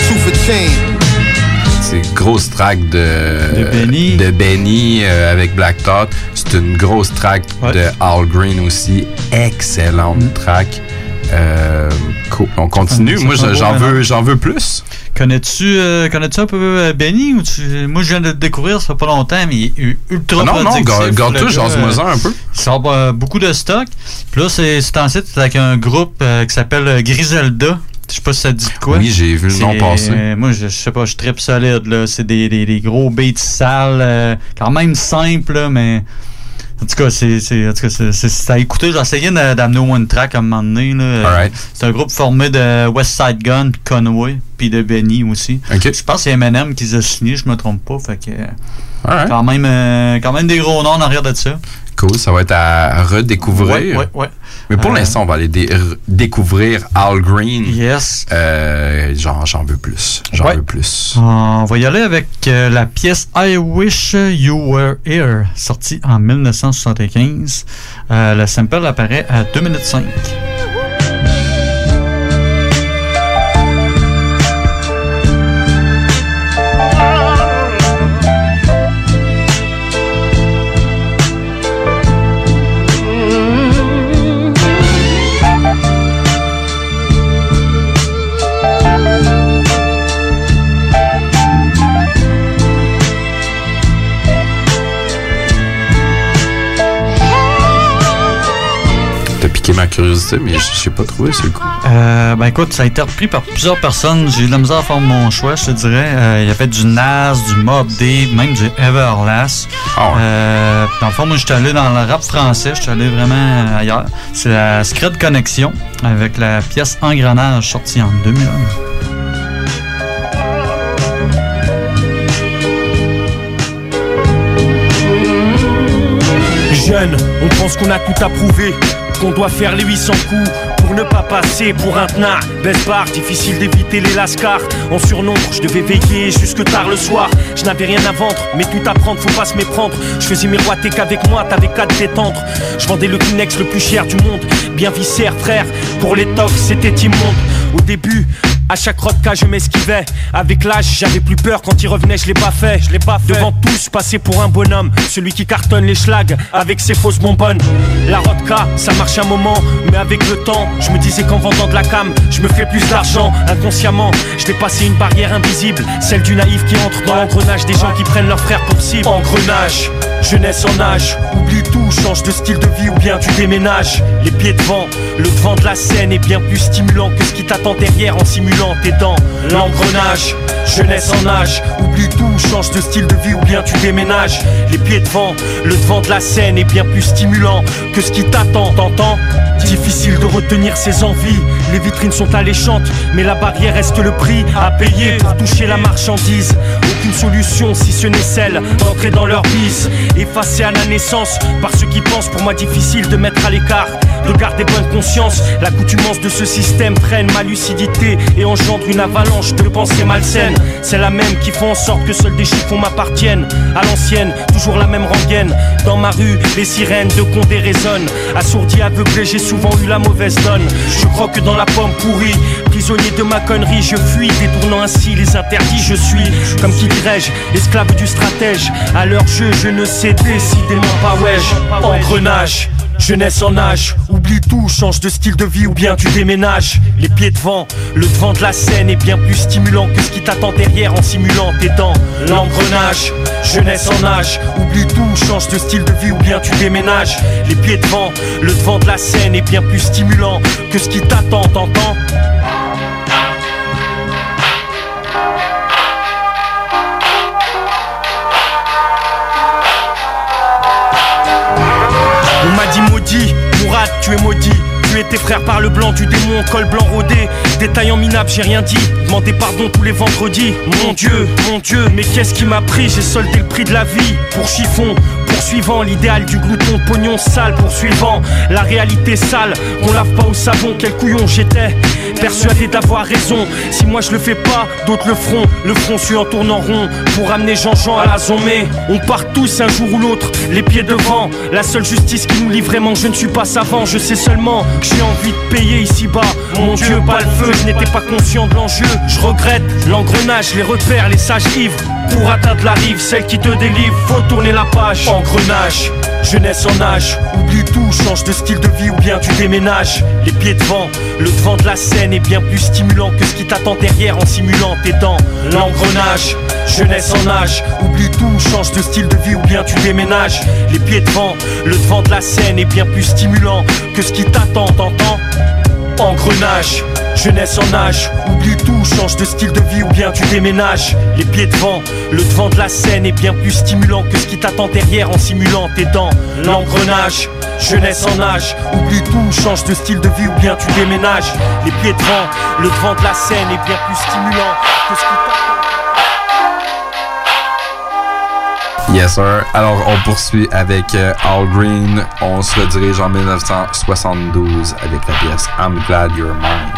Two for ten. C'est une grosse track de, De Benny. de Benny, euh, avec Black Thought. C'est une grosse track de Al Green aussi. Excellente track. Euh, cool. On continue. Ça Moi, j'en veux, j'en veux plus. Connais-tu euh, connais-tu un peu euh, Benny ou tu... Moi, je viens de le découvrir, ça fait pas longtemps, mais il est ultra Ah non, non, garde-toi, euh, un peu. Il sort euh, beaucoup de stock. Puis là, c'est en site avec un groupe qui s'appelle Griselda. Je sais pas si ça te dit quoi. Oui, j'ai vu le nom passer. euh, moi, je, je sais pas, je tripe solide. là. C'est des, des, des gros beats sales, euh, quand même simples, là, mais. En tout cas, c'est c'est- en tout cas, c'est- à écouter. J'ai essayé d'amener au One Track à un moment donné. là. Alright. C'est un groupe formé de West Side Gun, Conway, puis de Benny aussi. Je pense que c'est Eminem qui les a signés, je me trompe pas. Fait que, Alright. quand, même, euh, quand même des gros noms en arrière de ça. Cool, ça va être à redécouvrir. Ouais, ouais, ouais. Mais pour Euh, l'instant, on va aller dé- découvrir Al Green. Yes. Euh, j'en veux plus. J'en Ouais. veux plus. On va y aller avec euh, la pièce I Wish You Were Here, sortie en 1975. Euh, le sample apparaît à 2 minutes 5. Curiosité, mais je sais pas trouvé ce coup. Euh, ben écoute, ça a été repris par plusieurs personnes. J'ai eu de la misère à faire mon choix, je te dirais. Euh, il y avait du Nas, du Mob Deep, même du Everlast. Euh, dans le fond, moi, j'étais allé dans le rap français. J'étais allé vraiment ailleurs. C'est la Secret Connexion avec la pièce Engrenage sortie en 2001. Jeune, on pense qu'on a tout approuvé, qu'on doit faire les 800 coups pour ne pas passer pour un tenard. Baisse barre, difficile d'éviter les lascars. En surnombre, je devais veiller jusque tard le soir. Je n'avais rien à vendre, mais tout à prendre, faut pas se méprendre. Je faisais miroiter qu'avec moi, t'avais qu'à te détendre. Je vendais le Kleenex le plus cher du monde. Bien viscère, frère, pour les tocs, c'était immonde. Au début, à chaque rodka, je m'esquivais. Avec l'âge, j'avais plus peur quand il revenait, je l'ai pas fait. Je l'ai pas. Devant tous, passer pour un bonhomme. Celui qui cartonne les schlags avec ses fausses bonbonnes. La rodka, ça marche un moment, mais avec le temps, je me disais qu'en vendant de la cam, je me fais plus d'argent. Inconsciemment, je passer une barrière invisible, celle du naïf qui entre dans l'engrenage des gens qui prennent leurs frères pour cible. Engrenage, jeunesse en âge, oublie tout, change de style de vie ou bien tu déménages. Les pieds devant, le devant de la scène est bien plus stimulant que ce qui t'attend derrière en simulant tes dents. L'engrenage, jeunesse en âge, oublie tout, change de style de vie ou bien tu déménages. Les pieds devant, le devant de la scène est bien plus stimulant que ce qui t'attend, t'entends? Difficile de retenir ses envies, les vitrines sont alléchantes, mais la barrière reste le prix à payer pour toucher la marchandise. Aucune solution si ce n'est celle d'entrer dans leur bise, effacée à la naissance par ceux qui pensent pour moi difficile de mettre à l'écart, de garder bonne conscience. L'accoutumance de ce système traîne ma lucidité et engendre une avalanche de pensées malsaines. C'est la même qui font en sorte que seuls des chiffons m'appartiennent. À l'ancienne, toujours la même rengaine. Dans ma rue, les sirènes de Condé résonnent. Assourdi, aveuglé, j'ai souvent eu la mauvaise donne. Je crois que dans la pomme pourrie, prisonnier de ma connerie, je fuis, détournant ainsi les interdits. Je suis, comme qui dirais-je, esclave du stratège. À leur jeu, je ne sais décidément pas, wesh. Engrenage. Jeunesse en âge, oublie tout, change de style de vie ou bien tu déménages. Les pieds devant, le devant de la scène est bien plus stimulant que ce qui t'attend derrière en simulant tes dents. L'engrenage, jeunesse en âge, oublie tout, change de style de vie ou bien tu déménages. Les pieds devant, le devant de la scène est bien plus stimulant que ce qui t'attend, t'entends? Tu es maudit. Tu es tes frères par le blanc du démon, col blanc rodé. Détaillant minable, j'ai rien dit. Demandez pardon tous les vendredis. Mon Dieu, mon Dieu, mais qu'est-ce qui m'a pris? J'ai soldé le prix de la vie pour chiffon. Poursuivant l'idéal du glouton, pognon sale, poursuivant la réalité sale, qu'on lave pas au savon, quel couillon j'étais, persuadé d'avoir raison. Si moi je le fais pas, d'autres le feront. Le front suit en tournant rond pour amener Jean-Jean à la zombie. On part tous un jour ou l'autre, les pieds devant. La seule justice qui nous lie vraiment, je ne suis pas savant, je sais seulement que j'ai envie de payer ici-bas. Mon Dieu, pas le feu, je n'étais pas conscient de l'enjeu. Je regrette l'engrenage, les repères, les sages ivres. Pour atteindre la rive, celle qui te délivre, faut tourner la page. Engrenage, jeunesse en âge, oublie tout, change de style de vie ou bien tu déménages. Les pieds devant, le devant de la scène est bien plus stimulant que ce qui t'attend derrière en simulant tes dents. L'engrenage, jeunesse en âge, oublie tout, change de style de vie ou bien tu déménages. Les pieds devant, le devant de la scène est bien plus stimulant que ce qui t'attend, t'entends? Engrenage, jeunesse en âge, oublie tout, change de style de vie ou bien tu déménages. Les pieds devant, le devant de la scène est bien plus stimulant que ce qui t'attend derrière en simulant tes dents. L'engrenage, jeunesse en âge, oublie tout, change de style de vie ou bien tu déménages. Les pieds devant, le devant de la scène est bien plus stimulant que ce qui t'attend. Yes, sir. Alors, on poursuit avec euh, Al Green. On se redirige en 1972 avec la pièce I'm Glad You're Mine.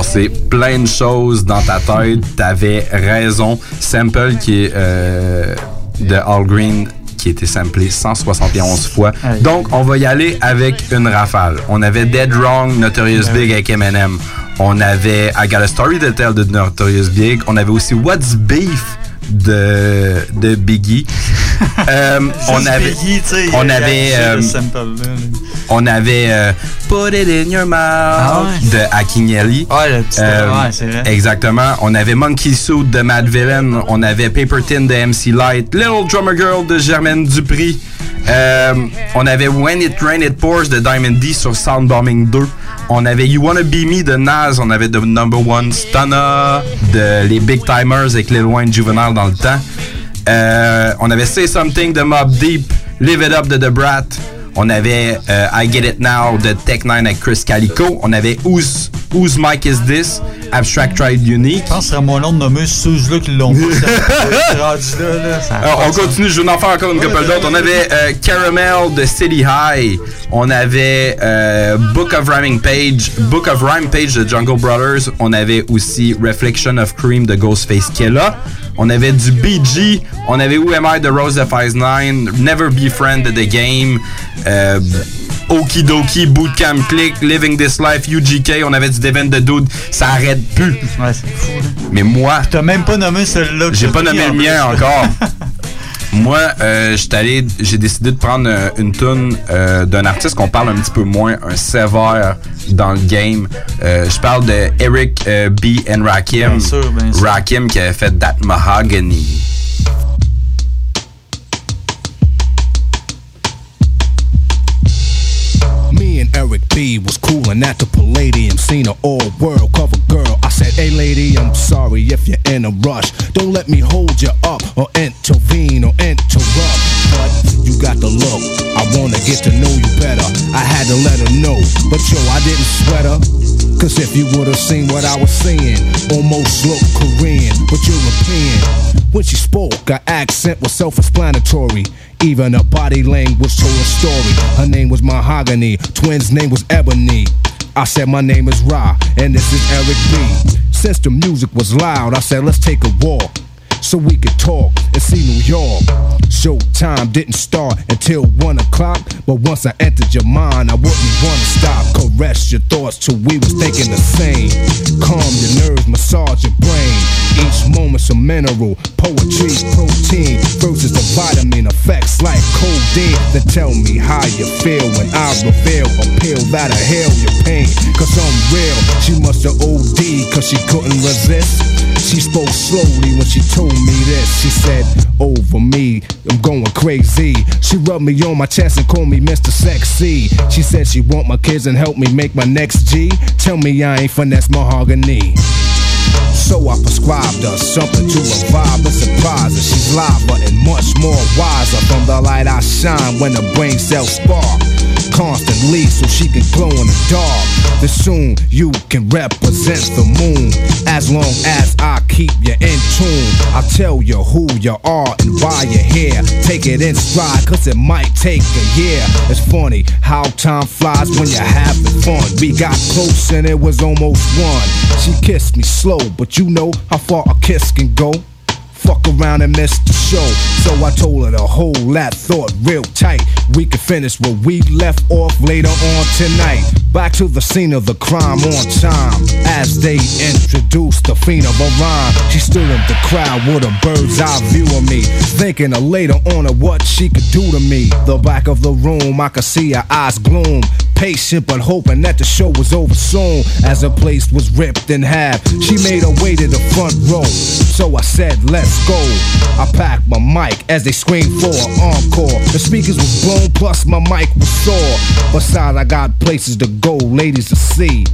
Passer plein de choses dans ta tête. T'avais raison. Sample qui est euh, de All Green qui a été samplé 171 fois. Aïe. Donc, on va y aller avec une rafale. On avait Dead Wrong, Notorious Big avec Eminem. On avait I Got a Story to Tell de Notorious Big. On avait aussi What's Beef de, de Biggie. Euh, on avait, sais, il on avait, euh, on avait euh, Put It in Your Mouth Ah ouais? de Akinyeli. Ouais, le petit- ouais, c'est vrai. Exactement. On avait Monkey Suit de Mad Villain. On avait Paper Tin de MC Light. Little Drummer Girl de Germaine Dupri. Euh, on avait When It Rain It Pours de Diamond D sur Soundbombing 2. On avait You Wanna Be Me de Nas. On avait The Number One Stunner de Les Big Timers avec Lil Wayne Juvenile dans le temps. Euh, on avait Say Something de Mob Deep, Live It Up de The Brat. On avait euh, I Get It Now de Tech 9 avec Chris Calico. On avait Who's, Whose Mic Is This, Abstract Tried Unique. Je pense que ce serait moins long de nommer qui l'ont rendu là, Alors, pas on continue, je vais en faire encore une couple d'autres. On avait euh, Caramel de City High. On avait euh, Book of Rhyming Page, Book of Rhyme Page de Jungle Brothers. On avait aussi Reflection of Cream de Ghostface Killa. On avait du BG. On avait Who Am I de Rose Defies 9. Never Be Friend de The Game. Euh, Okidoki, Bootcamp Click, Living This Life, UGK. On avait du Devin de Dude. Ça arrête plus. Ouais, c'est fou, là. Mais moi. T'as même pas nommé celui-là. J'ai pas nommé le mien encore. Moi, euh, allé, j'ai décidé de prendre euh, une tune euh, d'un artiste qu'on parle un petit peu moins, un sévère dans le game. Euh, je parle de Eric B. and Rakim. Bien sûr, bien sûr. Rakim qui avait fait That Mahogany. Me and Eric B was coolin' at the Palladium, seen an all world cover girl. I said, Hey lady, I'm sorry if you're in a rush. Don't let me hold you up or intervene or interrupt. But you got the look. I wanna get to know you better. I had to let her know. But yo, I didn't sweat her. Cause if you would've seen what I was seeing, almost looked Korean, but European. When she spoke, her accent was self explanatory. Even her body language told a story. Her name was Mahogany, twins' name was Ebony. I said, My name is Ra, and this is Eric B. Since the music was loud, I said, Let's take a walk so we could talk and see New York. Showtime didn't start until one o'clock, but once I entered your mind, I wouldn't wanna stop. Caress your thoughts till we was thinking the same. Calm your nerves, massage your brain. Each moment's a mineral, poetry, protein versus the vitamin effects like codeine. Then tell me how you feel when I reveal a pill that'll heal your pain. Cause I'm real. She must have OD cause she couldn't resist. She spoke slowly when she told me this. She said, Over me, I'm going crazy. She rubbed me on my chest and called me Mr. Sexy. She said she want my kids and help me make my next G. Tell me I ain't finesse mahogany. So I prescribed her something to revive and surprise her. She's liver and much more wiser from the light I shine when the brain cells spark. Constantly so she can glow in the dark. Then soon you can represent the moon. As long as I keep you in tune, I'll tell you who you are and why you're here. Take it in stride, cause it might take a year. It's funny how time flies when you're having fun. We got close and it was almost one. She kissed me slow, but you know how far a kiss can go. Fuck around and miss the show. So I told her to hold that thought real tight. We could finish where we left off later on tonight. Back to the scene of the crime on time. As they introduced the fiend of a rhyme, she stood in the crowd with a bird's eye view of me. Thinking of later on of what she could do to me. The back of the room, I could see her eyes gloom. Patient but hoping that the show was over soon. As her place was ripped in half, she made her way to the front row. So I said, let's go. I packed my mic as they screamed for an encore. The speakers was blown, plus my mic was sore. Besides, I got places to go, ladies to see.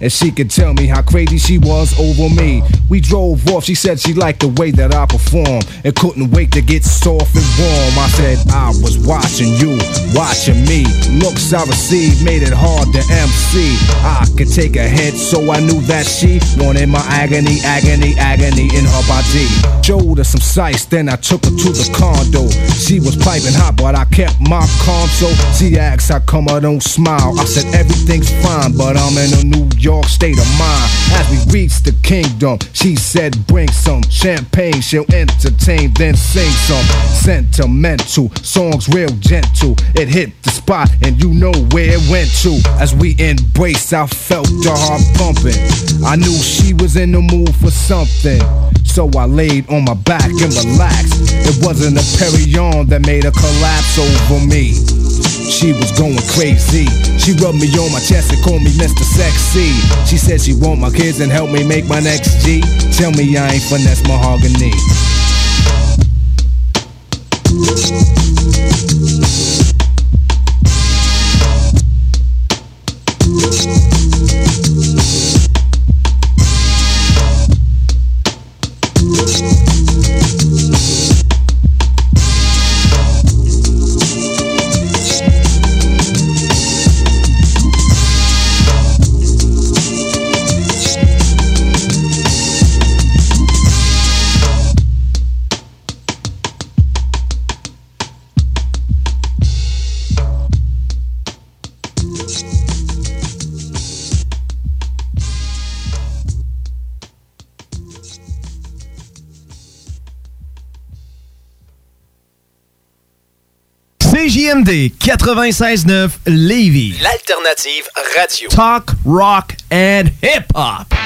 And she could tell me how crazy she was over me. We drove off, she said she liked the way that I perform and couldn't wait to get soft and warm. I said, I was watching you, watching me. Looks I received made it hard to MC. I could take a hit, so I knew that she wanted my agony, agony, agony in her body. Showed her some sights, then I took her to the condo. She was piping hot, but I kept my calm, so she asked how come I don't smile. I said, everything's fine, but I'm in a New York state of mind. As we reached the kingdom, she said, bring some champagne, she'll entertain, then sing some sentimental songs, real gentle. It hit the spot, and you know where it went to. As we embraced, I felt the heart pumping. I knew she was in the mood for something. So I laid on my back and relaxed. It wasn't a Perignon that made her collapse over me. She was going crazy. She rubbed me on my chest and called me Mr. Sexy. She said she want my kids and help me make my next G. Tell me I ain't finesse mahogany. CJMD 96.9 Lévis. L'alternative radio. Talk, rock and hip-hop.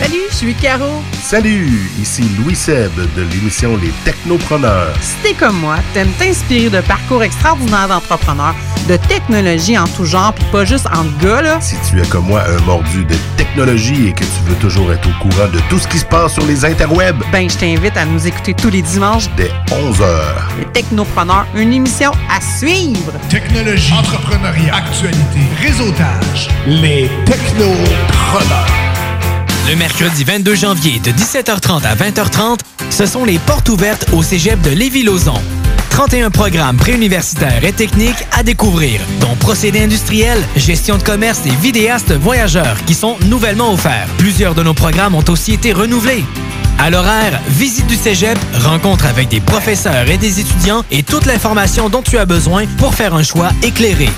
Salut, je suis Caro. Salut, ici Louis Seb de l'émission Les Technopreneurs. Si t'es comme moi, t'aimes t'inspirer de parcours extraordinaires d'entrepreneurs, de technologie en tout genre, puis pas juste en gars, là? Si tu es comme moi un mordu de technologie et que tu veux toujours être au courant de tout ce qui se passe sur les interwebs, Ben, je t'invite à nous écouter tous les dimanches. dès 11h. Les Technopreneurs, une émission à suivre. Technologie, entrepreneuriat, actualité, réseautage. Les Technopreneurs. Le mercredi 22 janvier de 17h30 à 20h30, ce sont les portes ouvertes au cégep de Lévis-Lauzon. 31 programmes préuniversitaires et techniques à découvrir, dont procédés industriels, gestion de commerce et vidéastes voyageurs qui sont nouvellement offerts. Plusieurs de nos programmes ont aussi été renouvelés. À l'horaire, visite du cégep, rencontre avec des professeurs et des étudiants et toute l'information dont tu as besoin pour faire un choix éclairé.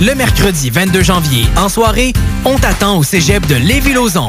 Le mercredi 22 janvier, en soirée, on t'attend au cégep de Lévis-Lauzon.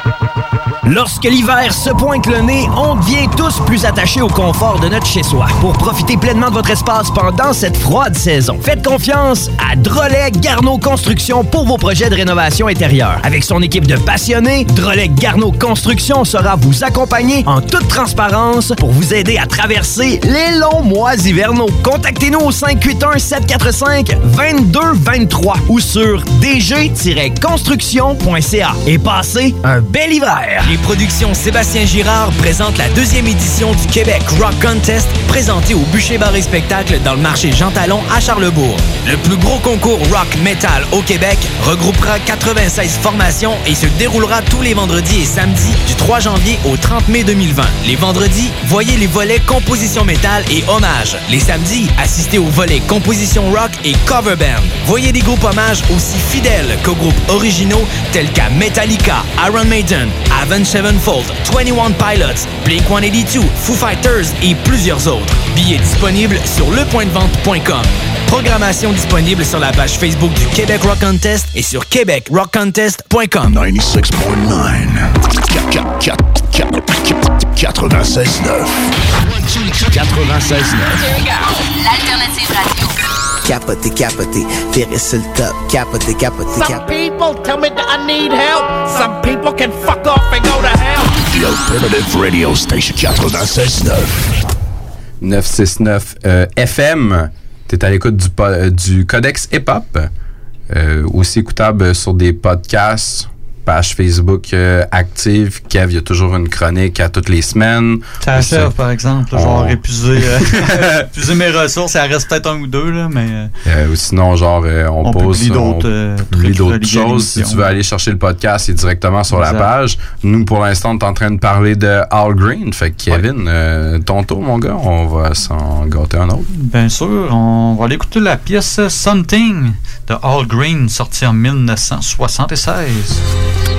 Lorsque l'hiver se pointe le nez, on devient tous plus attachés au confort de notre chez-soi. Pour profiter pleinement de votre espace pendant cette froide saison, faites confiance à Drolet Garneau Construction pour vos projets de rénovation intérieure. Avec son équipe de passionnés, Drolet Garneau Construction sera vous accompagner en toute transparence pour vous aider à traverser les longs mois hivernaux. Contactez-nous au 581 745 2223 ou sur dg-construction.ca et passez un bel hiver. Productions Sébastien Girard présentent la deuxième édition du Québec Rock Contest présenté au Bûcher Bar et Spectacle dans le marché Jean Talon à Charlebourg. Le plus gros concours rock metal au Québec regroupera 96 formations et se déroulera tous les vendredis et samedis du 3 janvier au 30 mai 2020. Les vendredis, voyez les volets composition métal et hommage. Les samedis, assistez aux volets composition rock et cover band. Voyez des groupes hommages aussi fidèles qu'aux groupes originaux tels qu'à Metallica, Iron Maiden, Avenged Sevenfold, 21 Pilots, Blink-182, Foo Fighters et plusieurs autres. Billets disponibles sur lepointdevente.com. Programmation disponible sur la page Facebook du Québec Rock Contest et sur québecrockcontest.com. L'alternative radio. Capoté, capoté, virer sur le top, capoté, Some people tell me that I need help. Some people can fuck off and go to hell. The Alternative Radio Station 96.9. 969 euh, FM. T'es à l'écoute du, euh, du Codex Hip Hop. Euh, aussi écoutable sur des podcasts, page Facebook euh, active. Kev, il y a toujours une chronique à toutes les semaines. Ça achève, par exemple. On- épuiser, euh, épuiser mes ressources. Ça reste peut-être un ou deux, là, mais. euh, ou sinon, genre, on, On pose. d'autres, d'autres choses. Si tu veux aller chercher le podcast, c'est directement sur Exact. la page. Nous, pour l'instant, on est en train de parler de Al Green. Fait que Kevin, ton tour, mon gars, on va s'en gâter un autre. Bien sûr, on va aller écouter la pièce Something de All Green, sortie en 1976.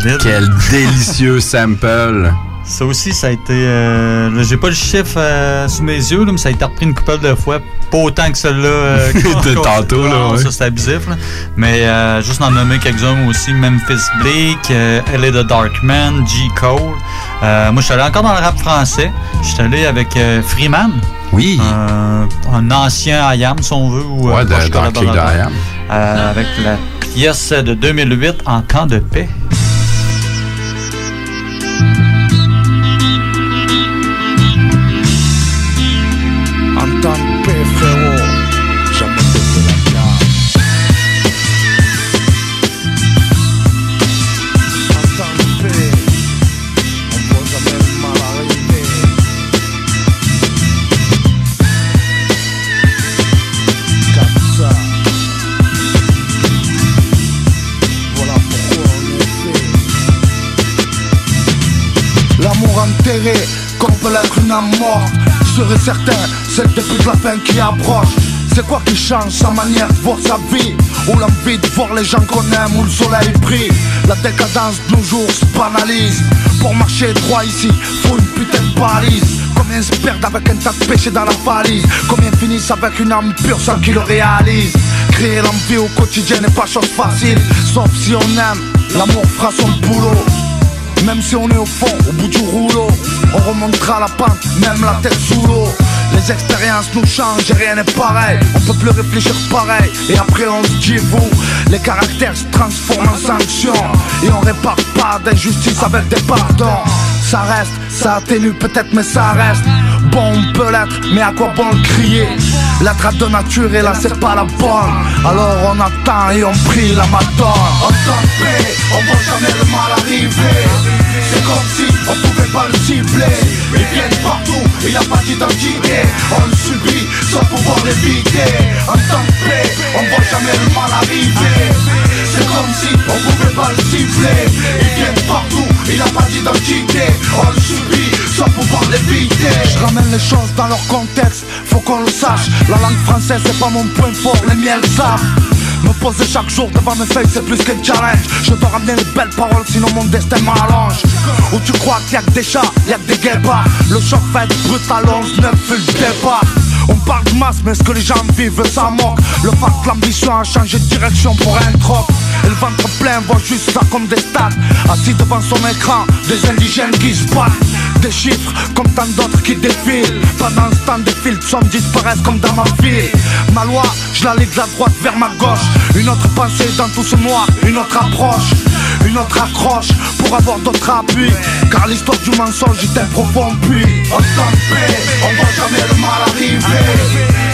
Solide. Quel délicieux sample! Ça aussi, ça a été. euh, J'ai pas le chiffre euh, sous mes yeux, là, mais ça a été repris une couple de fois. Pas autant que celui-là. euh, De tantôt, là, Ah, ouais. Ça, c'est abusif. là. Mais euh, juste en nommer quelques-uns aussi Memphis Bleak, euh, L.A. The Darkman, G. Cole. Moi, je suis allé encore dans le rap français. Je suis allé avec Freeman. Oui. un ancien IAM, si on veut. Ou, Ouais, de- dans le avec la pièce de 2008, En temps de paix. Je serais certain, c'est depuis de la fin qui approche. C'est quoi qui change sa manière de voir sa vie? Ou l'envie de voir les gens qu'on aime Où le soleil brille? La décadence de nos jours se banalise. Pour marcher droit ici, faut une putain de balise. Combien se perdent avec un tas de péchés dans la valise? Combien finissent avec une âme pure sans qu'ils le réalisent? Créer l'envie au quotidien n'est pas chose facile. Sauf si on aime, l'amour fera son boulot même si on est au fond, au bout du rouleau On remontera la pente, même la tête sous l'eau. Les expériences nous changent et rien n'est pareil. On peut plus réfléchir pareil. Et après on se dit vous Les caractères se transforment en sanctions. Et on répare pas d'injustice avec des pardons. Ça reste, ça atténue peut-être mais ça reste. Bon on peut l'être, mais à quoi bon le crier? La traite de nature et là c'est pas la bonne. Alors on attend et on prie la madone. En temps de paix, on voit jamais le mal arriver C'est comme si on pouvait pas le cibler. Ils viennent partout, il a pas d'identité. On le subit sans pouvoir l'éviter. En temps de paix, on voit jamais le mal arriver. C'est comme si on pouvait pas le cibler. Ils viennent partout, il a pas d'identité. On le subit sans pouvoir l'éviter. Je ramène les choses dans leur contexte, faut qu'on le sache. La langue française c'est pas mon point fort, les miens le savent me poser chaque jour devant mes feuilles c'est plus qu'un challenge Je dois ramener les belles paroles sinon mon destin m'allonge Où tu crois qu'il y a que des chats, il y a que des guépards? Le choc va être brutal, 11, 9 le départ on parle de masse, mais ce que les gens vivent, ça moque. Le fact, l'ambition a changé de direction pour un troc. Et le ventre plein voit juste ça comme des stats. Assis devant son écran, des indigènes qui se battent. Des chiffres comme tant d'autres qui défilent. Pendant ce temps, des fils de sommes disparaissent comme dans ma ville. Ma loi, je la de la droite vers ma gauche. Une autre pensée dans tout ce noir, une autre approche. Une autre accroche pour avoir d'autres appuis Car l'histoire du mensonge est un profond puits En temps de paix, on voit jamais le mal arriver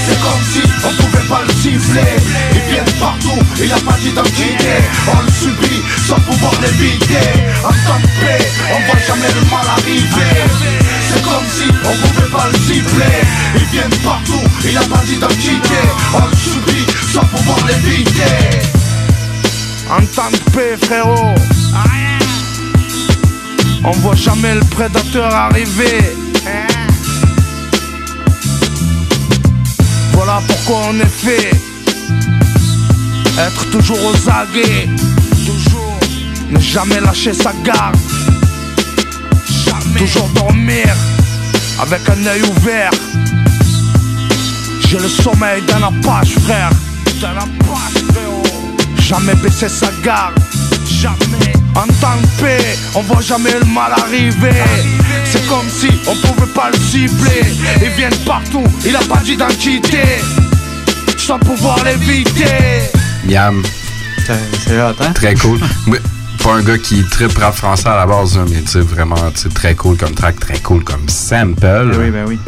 C'est comme si on pas le Ils viennent partout, il a pas d'identité On le subit sans pouvoir l'éviter. En temps de paix, on voit jamais le mal arriver. C'est comme si on pouvait pas le siffler. Ils viennent partout, il a pas d'identité On le subit sans pouvoir l'éviter. En temps de paix, frérot. On voit jamais le prédateur arriver. Voilà pourquoi est fait. Être toujours aux aguets. Toujours. Ne jamais lâcher sa garde. Toujours dormir avec un œil ouvert. J'ai le sommeil d'un apache, frère. D'un apache, frérot. Jamais baisser sa garde, jamais En temps de paix, on voit jamais le mal arriver C'est comme si on pouvait pas le cibler Ils viennent partout, il a pas d'identité Sans pouvoir l'éviter Miam. C'est hot, hein? Très cool. Pas un gars qui tripe rap français à la base, hein, mais tu sais, vraiment, tu sais, très cool comme track, très cool comme sample. Ben oui, ben oui.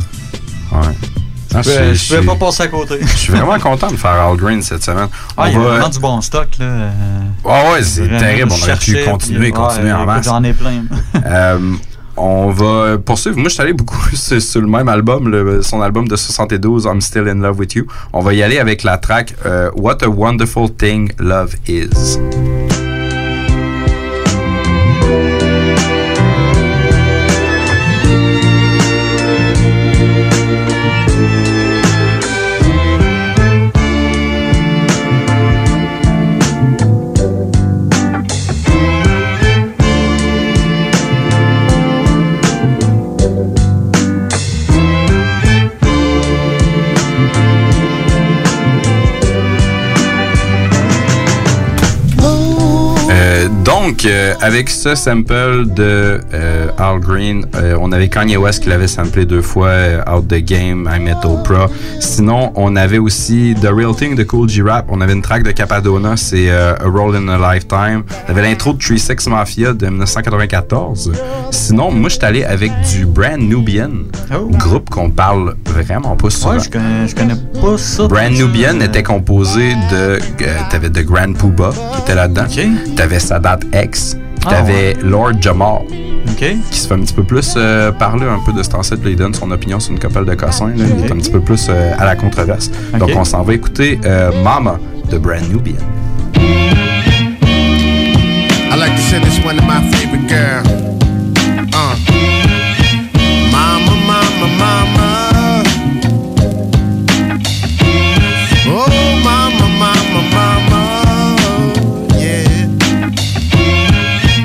Ouais. Ah, Je je pouvais pas passer à côté. Je suis vraiment content de faire All Green cette semaine. Ah, il y a vraiment du bon stock, là. Ah ouais, c'est terrible. On aurait pu continuer, continuer ouais, en masse. J'en ai plein. Euh, on va poursuivre. Moi, je suis allé beaucoup sur, sur le même album, le- son album de 72, I'm Still in Love with You. On va y aller avec la track euh, What a Wonderful Thing Love Is. Donc, euh, avec ce sample de euh, Al Green, euh, on avait Kanye West qui l'avait samplé deux fois, euh, Out the Game, I Met Oprah. Sinon, on avait aussi The Real Thing de Cool G-Rap. On avait une track de Capadonna, c'est A Roll in a Lifetime. On avait l'intro de 36 Mafia de 1994. Sinon, moi, je suis allé avec du Brand Nubian, groupe qu'on parle vraiment pas souvent. Ouais, je connais, je connais pas ça. Brand Nubian était composé de. T'avais de Grand Pooba qui était là-dedans. T'avais Sadat X. Puis Ah, t'avais Lord Jamar. Qui se fait un petit peu plus euh, parler un peu de cet ancêtre. là. Il donne son opinion sur une couple de cossins. là. Il est un petit peu plus euh, à la controverse. Donc on s'en va écouter euh, Mama de Brand Nubian. I like to send this one to my favorite girl. Uh. Mama, mama, mama.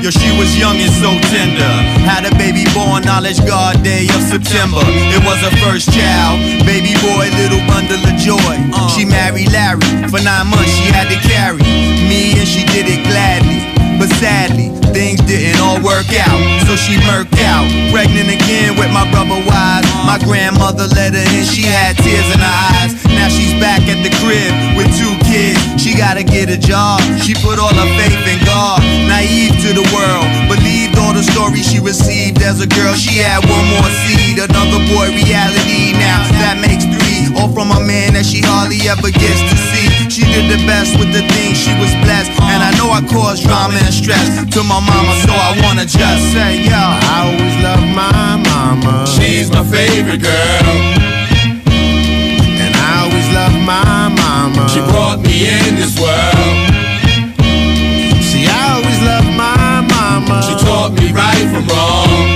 Yo, she was young and so tender. Had a baby born knowledge guard day of September. It was her first child, baby boy, little bundle of joy. She married Larry. For nine months she had to carry me, and she did it gladly. But sadly, things didn't all work out. So she murked out. Pregnant again with my brother Wise. My grandmother let her in, she had tears in her eyes. Now she's back at the crib with two kids. She gotta get a job. She put all her faith in God. Naive to the world. Believed all the stories she received as a girl. She had one more seed, another boy reality. Now that makes three. All from a man that she hardly ever gets to see. She did the best with the things she was blessed. And I know I caused drama and stress to my mama, so I wanna just say, yo. I always love my mama. She's my favorite girl. And I always love my mama. She brought me in this world. See, I always love my mama. She taught me right from wrong.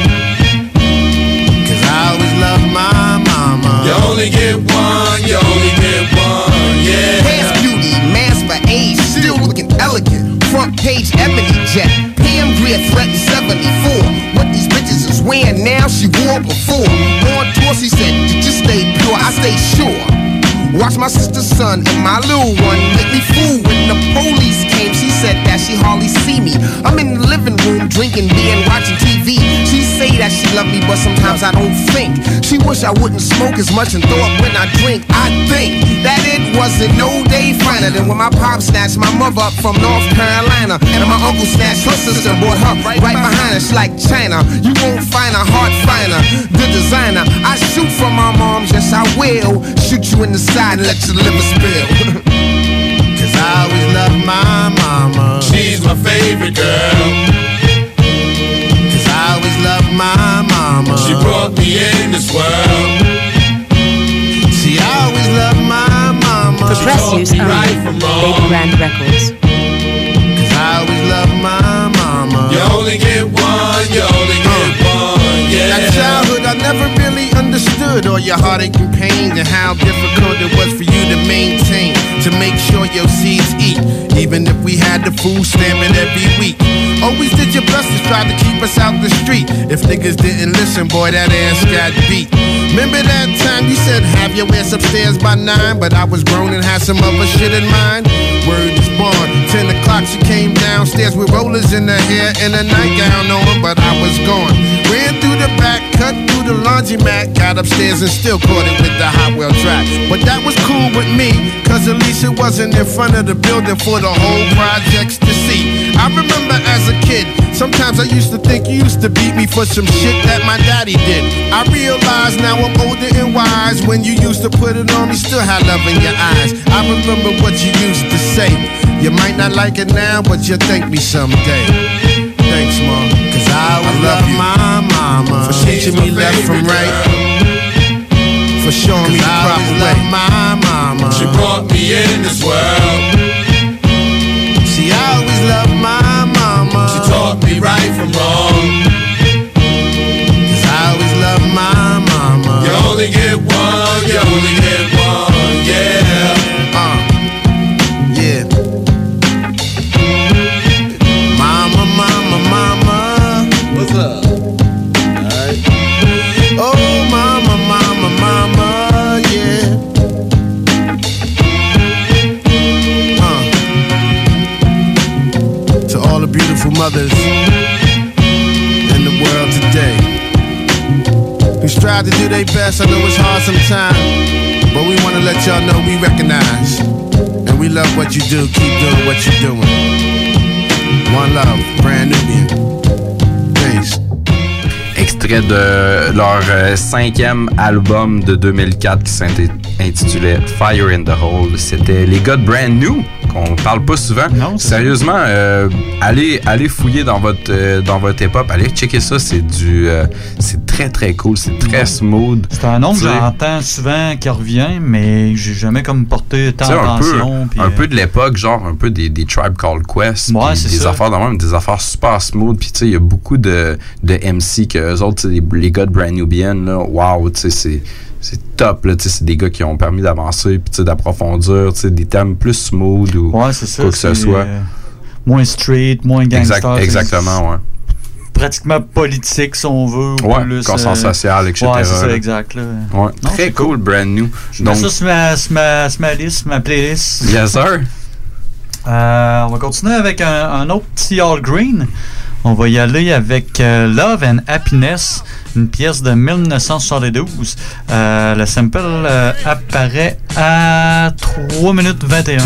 get one, you only get one, yeah. Past beauty, mask for age, still looking elegant. Front page ebony jet, Pam Greer threatened 74. What these bitches is wearing now, she wore before. On tour, she said, did you stay pure? I stay sure. Watch my sister's son and my little one make me fool when the police came. She said that she hardly see me. I'm in the living room drinking beer and watching TV. Say that she love me, but sometimes I don't think. She wish I wouldn't smoke as much and throw up when I drink. I think that it wasn't no day finer than when my pop snatched my mother up from North Carolina. And my uncle snatched her sister brought her right, behind us like China. You won't find a heart finer, the designer. I shoot for my mom, yes I will. Shoot you in the side and let your liver spill. Cause I always love my mama. She's my favorite girl. Cause I always love my mama. She brought me in this world. See, I always love my mama. For press use only. Um, right from. Baby Grand Records. Cause I always love my mama. You only get one, you only get uh. one, yeah. That childhood I never really understood all your heartache and pain and how difficult it was for you to maintain to make sure your seeds eat even if we had the food stamping every week always did your best to try to keep us out the street. If niggas didn't listen boy that ass got beat. Remember that time you said have your ass upstairs by nine but I was grown and had some other shit in mind. Word is born 10 o'clock she came downstairs with rollers in her hair and a nightgown on but I was gone. Ran through the back cut through the laundromat got upstairs and still caught it with the hot wheel track but that was cool with me cause at least it wasn't in front of the building for the whole projects to see. I remember as a kid sometimes I used to think you used to beat me for some shit that my daddy did. I realize now I'm older and wise when you used to put it on me still had love in your eyes. I remember what you used to say. You might not like it now but you'll thank me someday. Thanks mom cause I, I love my mama for teaching me left from right for showing me the proper way. my mama. She brought me in this world. See, I always loved my mama. She taught me right from wrong. Cause I always loved my mama. You only get mothers in the world today who strive to do their best. I know it's hard sometimes, but we want to let y'all know we recognize and we love what you do. Keep doing what you're doing. One love, brand Nubian. Peace. Extrait de leur euh, cinquième album de 2004 qui s'intitulait Fire in the Hole. C'était les gars de Brand New qu'on parle pas souvent. Sérieusement, euh, allez, allez fouiller dans votre euh, dans votre hip-hop, allez checker ça, c'est du euh, c'est très très cool, c'est très smooth. C'est un nom que j'entends souvent qui revient, mais j'ai jamais comme porté tant sais, un peu, un euh, peu de l'époque, genre un peu des, des Tribe Called Quest, Ouais, des ça. affaires de même, des affaires super smooth, puis tu sais, il y a beaucoup de, de MC que eux autres, les, les gars de Brand Nubian, là, wow, tu sais, c'est c'est top, là, tu sais, c'est des gars qui ont permis d'avancer, puis tu sais, d'approfondir, tu sais, des thèmes plus smooth ou Ouais, ça. quoi que ce soit. euh, moins street, moins gangster. Exact- exactement, ouais. Pratiquement politique, si on veut. ou Ouais, plus, conscience euh, sociale, etc., Ouais, c'est ça, là. exact. Là. Ouais, Non, très cool, brand new. Je mets ça sur ma, sur ma, sur ma liste, sur ma playlist. Yes, sir. Euh, on va continuer avec un, un autre petit All Green. On va y aller avec euh, Love and Happiness, une pièce de 1972. Euh, le sample euh, apparaît à 3 minutes 21.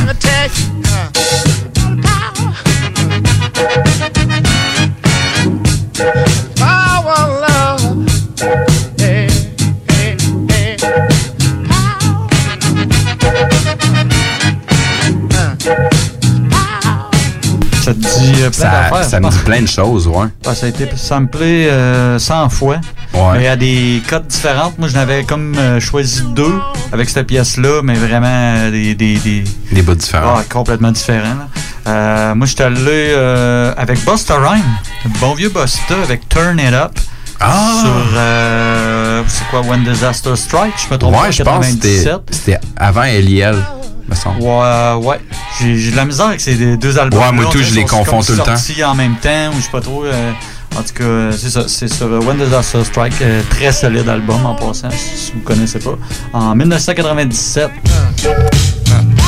Dit plein Ça, d'affaires. ça me dit plein de choses, ouais. Ah, ça a été samplé euh, 100 fois. Ouais. Mais à des codes différentes. Moi, je n'avais comme euh, choisi deux avec cette pièce-là, mais vraiment euh, des. Des, des, Des bouts différents. Ah, complètement différents. Euh, moi, j'étais allé euh, avec Busta Rhyme, bon vieux Busta, avec Turn It Up. Ah! Sur. euh, c'est quoi, When Disaster Strike Je me trompe pas, Ouais, je pense que c'était 97. c'était avant Eliel. Me semble. Ouais, ouais. J'ai j'ai de la misère avec ces deux albums. Ouais, moi tout, je les confonds tout le temps. sortis en même temps, ou je sais pas trop. euh, en tout cas, euh, c'est ça. C'est sur When Disaster Strike. euh, très solide album en passant, si vous connaissez pas. En 1997. We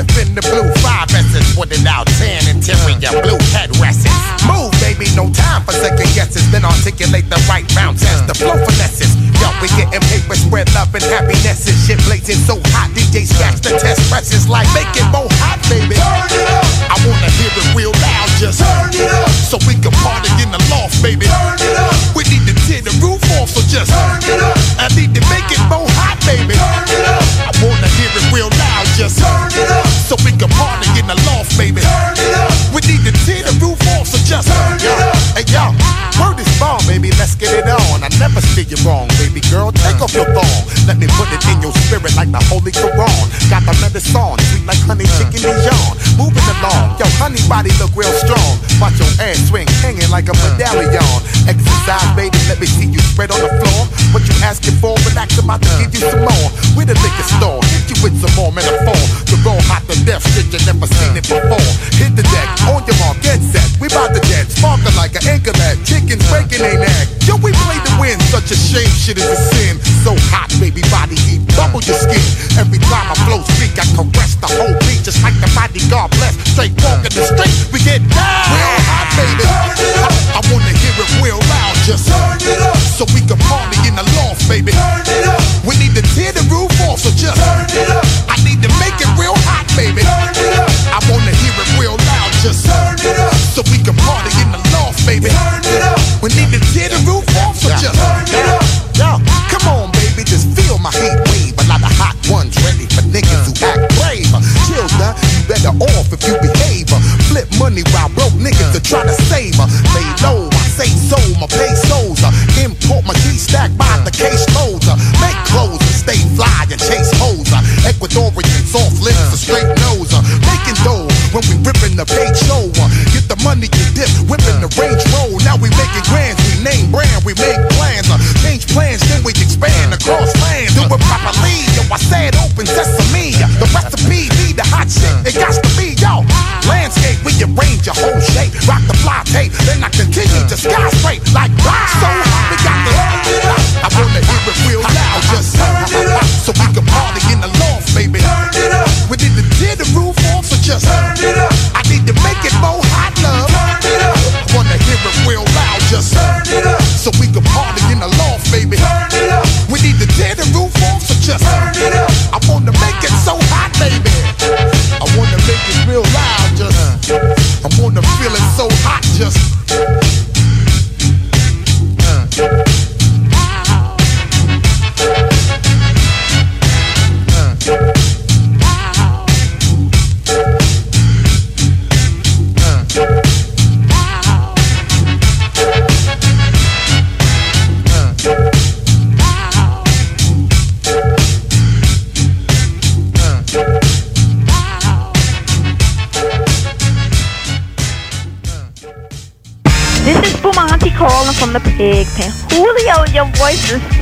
split in the blue five S's. Put it out 10 interior blue headrests. Move, baby, no time for second guesses. Then articulate the right bounce as the flow finesses. Yo, we getting paper, spread love and happiness. and Shit blazing so hot, DJ scratch the test presses like make it more hot, baby. Turn it up. I wanna hear it real loud, just turn it up. So we can party in the loft, baby. Turn it up. We need to tear the roof off, so just turn it up. I need to make it more hot, baby. Turn it up. I wanna hear it real loud, just turn. Can party in the loft, baby. Turn it up. We need to tear the roof off, so just turn it up. Hey yo, word is bomb, baby. Let's get it on. Never steer you wrong, baby girl. Take off your thong. Let me put it in your spirit like the Holy Quran. Got the medicine, sweet like honey chicken Dijon. Moving along, yo, honey body look real strong. Watch your ass swing, hanging like a medallion. Exercise, baby, let me see you spread on the floor. What you asking for? Relax, I'm about to give you some more. With a liquor store, hit you with some more metaphor. The roll hot to death, shit you never seen it before. Hit the deck, on your mark, get set. We bout to jet, sparkle like an anchor that. Chickens breaking they neck. Yo, we play the win, such a shame, shit is a sin. So hot, baby, body heat, bubble your skin. Every time I flow speak, I caress the whole beat, just like the bodyguard bless. Straight walk in the street, we get down. Real hot, baby. I, I wanna hear it real loud, just turn it up. So we can party in the loft, baby. Turn it up. We need to tear the roof off, so just turn it up. I need to make it real hot, baby. Turn it up. I wanna hear it real loud, just turn it up. So we can party in the loft, baby. Turn it up. We need to tear the roof kinda off if you be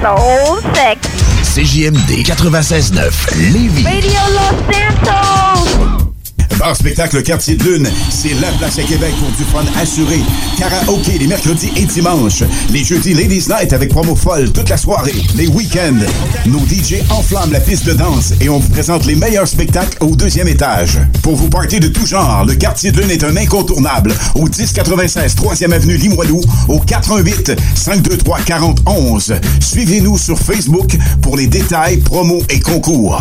voice is so sexy. CJMD 96.9 Lévis. Radio Los Santos. Bar spectacle Quartier de Lune, c'est la place à Québec pour du fun assuré. Karaoke les mercredis et dimanches. Les jeudis Ladies Night avec promo folle toute la soirée. Les week-ends, nos DJ enflamment la piste de danse et on vous présente les meilleurs spectacles au deuxième étage. Pour vous partir de tout genre, le Quartier de Lune est un incontournable au 1096 3e avenue Limoilou au 88 523 4011. Suivez-nous sur Facebook pour les détails, promos et concours.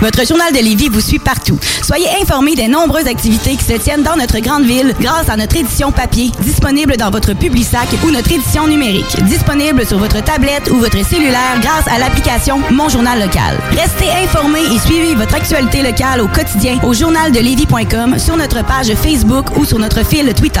Votre journal de Lévis vous suit partout. Soyez informés des nombreuses activités qui se tiennent dans notre grande ville grâce à notre édition papier, disponible dans votre Publisac ou notre édition numérique, disponible sur votre tablette ou votre cellulaire grâce à l'application Mon Journal Local. Restez informés et suivez votre actualité locale au quotidien au journaldelévis.com, sur notre page Facebook ou sur notre fil Twitter.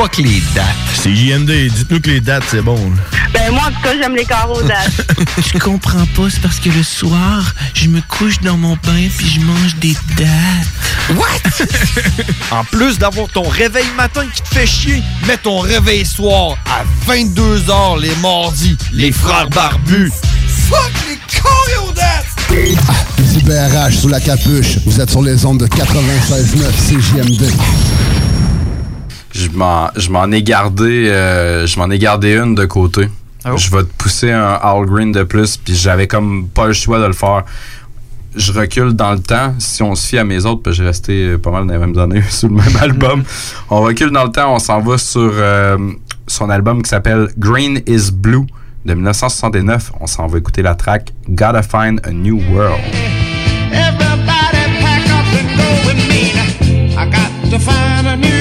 Fuck les dates. C'est JMD, dites-nous que les dates, c'est bon. Ben, moi, en tout cas, j'aime les carreaux dates. Je comprends pas, c'est parce que le soir, je me couche dans mon bain puis je mange des dates. What? en plus d'avoir ton réveil matin qui te fait chier, mets ton réveil soir à 22h les mardis. Les frères barbus. Fuck les choréodates! Ici BRH sous la capuche. Vous êtes sur les ondes de 96.9 CJMD. Je m'en, je m'en ai gardé, euh, je m'en ai gardé une de côté. Je vais te pousser un All Green de plus, puis j'avais comme pas le choix de le faire. Je recule dans le temps. Si on se fie à mes autres, puis j'ai resté pas mal dans les mêmes années sur le même album. On recule dans le temps, on s'en va sur euh, son album qui s'appelle Green is Blue de 1969. On s'en va écouter la track Gotta Find a New World. Everybody pack up and go with me. I got to find a new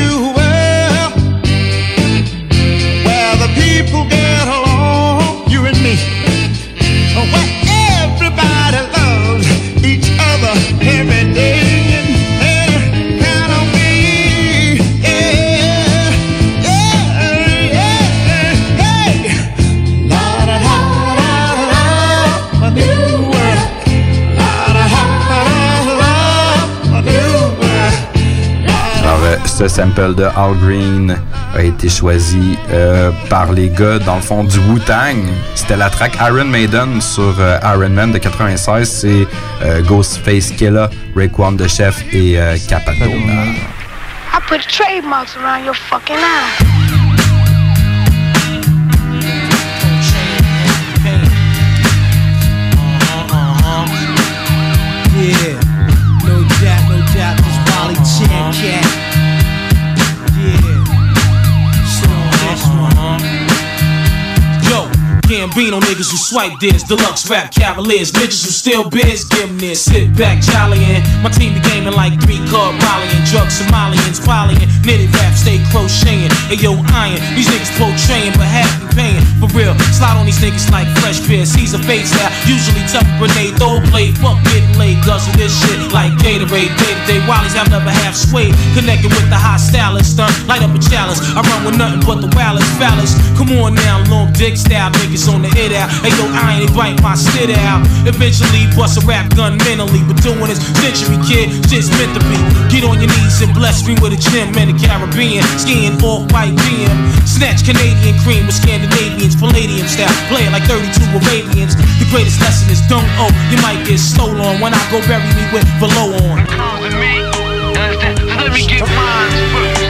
ce sample de Al Green a été choisi euh, par les gars, dans le fond, du Wu-Tang. C'était la track Iron Maiden sur euh, Iron Man de 96. C'est euh, Ghostface Killa, Raekwon the Chef et euh, Capadona. I put trademarks around your fucking eye. Yeah, no doubt, no doubt, this Wally Chan cat. Gambino niggas who swipe this, deluxe rap cavaliers, niggas who still biz, give 'em this. Sit back, jollying. My team be gaming like three card volleying, drug Somalians, polying, knitted rap, stay crocheting. Hey yo, iron, these niggas portraying, but half be paying. For real, slide on these niggas like fresh beer, Caesar face out. Usually tough grenade, throw play, fuck getting laid, guzzle this shit like Gatorade. Day to day, Wallies have never half swayed. Connected with the hot stylist, stunt, light up a chalice. I run with nothing but the wildest phallus. Come on now, long dick style niggas on the hit out. Hey I ain't bite my shit out. Eventually bust a rap gun mentally, but doing this century kid, shit's meant to be. Get on your knees and bless me with a gym in the Caribbean. Skiing off white BM. Snatch Canadian cream with Scandinavians, Palladium style. Play it like 32 Arabians. The greatest lesson is don't owe. You might get stole on when I go bury me with below on. Let me get mine first.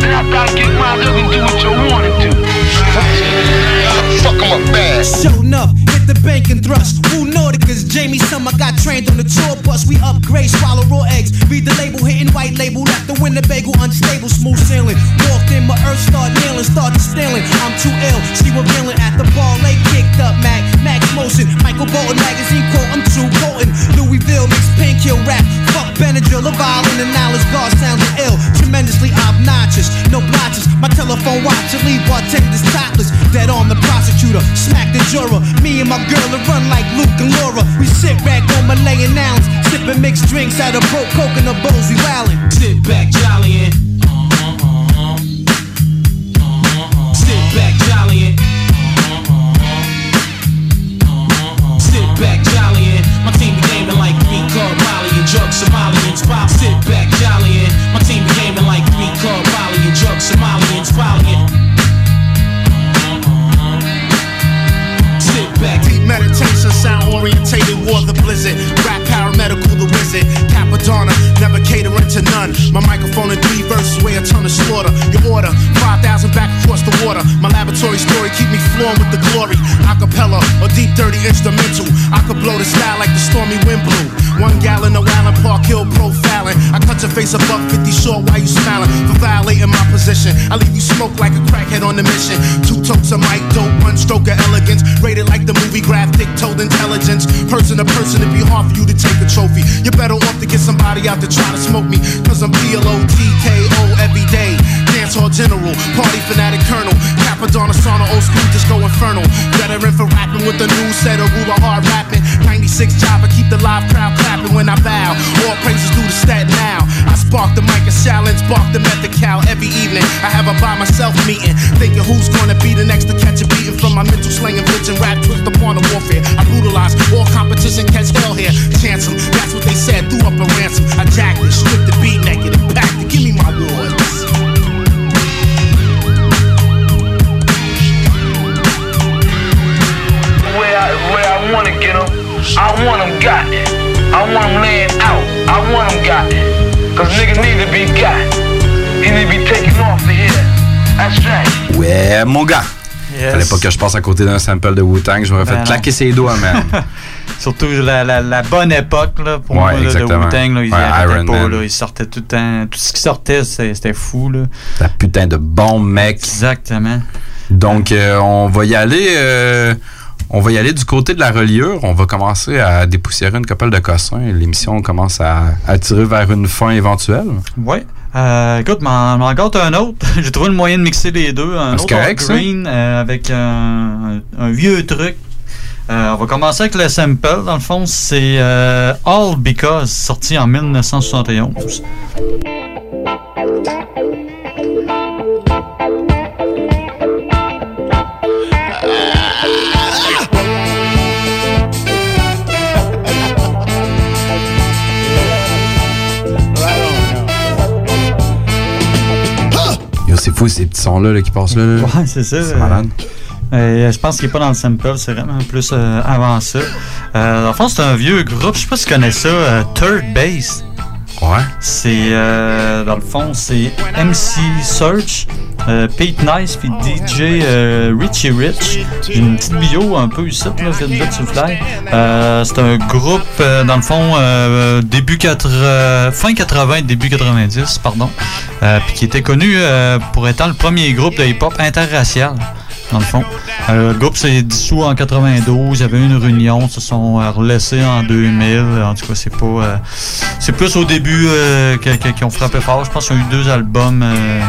Then after I get mine, you can do what you wanna do. Fuck 'em up the bank and thrust. Who Nauticas, Jamie Summer got trained on the tour bus. We upgrade, swallow raw eggs. Read the label, hitting white label. Left the Winnebago unstable, smooth sailing. Walked in, my earth start kneeling, started stealing. I'm too ill, she revealing at the bar. They kicked up, Mac, Max Motion. Michael Bolton magazine quote, I'm too potent. Louisville mixed pink kill rap. Fuck Benadryl, a violin and knowledge guard sounding ill. Tremendously obnoxious, no blotches. My telephone watch, leave bartenders topless. Dead on the prosecutor, smack the juror. Me and my girl are run like Luke and Laura. We sit rag on Malayan nouns, sipping mixed drinks out of broke coconut bowls, we wildin'. Sit back, jollyin'. Sit back, jollyin'. Sit back, jollyin'. My team be gaming like three called Molly and drug Somalians. Pop, sit back, jollyin'. My team be gaming like called Molly and drug Somalians. Valiant. Meditation, sound orientated, war the blizzard. Rap paramedical, the wizard. Capadonna, never catering to none. My microphone in three verses, weigh a ton of slaughter. Your order, 5,000 back across the water. My laboratory story keep me flowing with the glory. Acapella or deep, dirty instrumental. I could blow the style like the stormy wind blew. One gallon of Allen Park Hill profiling. I cut your face above 50 short while you smiling. For violating my position, I leave you smoke like a crackhead on the mission. Two totes of mic dope, one stroke of elegance. Rated like the movie graphic, told intelligence. Person to person, it'd be hard for you to take a trophy. You're better off to get somebody out to try to smoke me. Cause I'm PLO, TKO every day. Dancehall general, party fanatic colonel. Capadonna sauna, old school, just go infernal. Veteran for rapping with the new set of ruler hard rapping. 96 job, I keep the live crowd clapping when I bow. All praises due to stat now. I spark the mic and challenge, bark the method cow every evening. I have a by myself meeting, thinking who's gonna be the next to catch a beating from my mental slang and bitch and rap twist upon the warfare. I brutalize all competition, catch hell here. Chance 'em, that's what they said, threw up a ransom. I jacked it, stripped the beat naked, packed it. Give me my awards. I, where I wanna get them, I want them got. I want them laying out. I want them got. Cause niggas need to be got. He need to be taken off of here. That's right. Ouais, mon gars. Yes. Fallait pas que je passe à côté d'un sample de Wu-Tang. Je m'aurais Ben fait non. claquer ses doigts, man. Surtout la, la, la bonne époque là, pour Ouais, moi, là, de. Wu-Tang. là, Ils Ouais, arrêtaient Iron pas. Man. Là, ils sortaient tout le temps. Tout ce qui sortait, c'était c'était fou. Là. La putain de bon mec. Exactement. Donc, euh, on va y aller. euh, on va y aller du côté de la reliure. On va commencer à dépoussiérer une couple de cossins. L'émission commence à, à tirer vers une fin éventuelle. Ouais. Euh, écoute, m'en gâte un autre. J'ai trouvé le moyen de mixer les deux. Un Ah, c'est autre correct, green euh, avec un, un vieux truc. Euh, on va commencer avec le sample. Dans le fond, c'est euh, All Because, sorti en 1971. C'est fou ces petits sons-là là, qui passent là. là. Ouais, c'est ça. C'est euh, malade. euh, je pense qu'il n'est pas dans le sample, c'est vraiment plus euh, avant ça. Euh, dans le fond, c'est un vieux groupe, je sais pas si tu connais ça, euh, Third Base. Ouais. C'est, euh, dans le fond, c'est MC Search, euh, Pete Nice, puis DJ euh, Richie Rich. J'ai une petite bio un peu ici, là, vite, vite sur fly. Euh, c'est un groupe, euh, dans le fond, euh, début 80, fin 80, début 90, pardon, puis qui était connu pour étant le premier groupe de hip-hop interracial dans le fond. Euh, le groupe s'est dissous en 92, il y avait une réunion, ils se sont euh, relaissés en 2000. En tout cas, c'est pas. euh, c'est plus au début euh, qu'ils ont frappé fort. Je pense qu'ils ont eu deux albums. euh,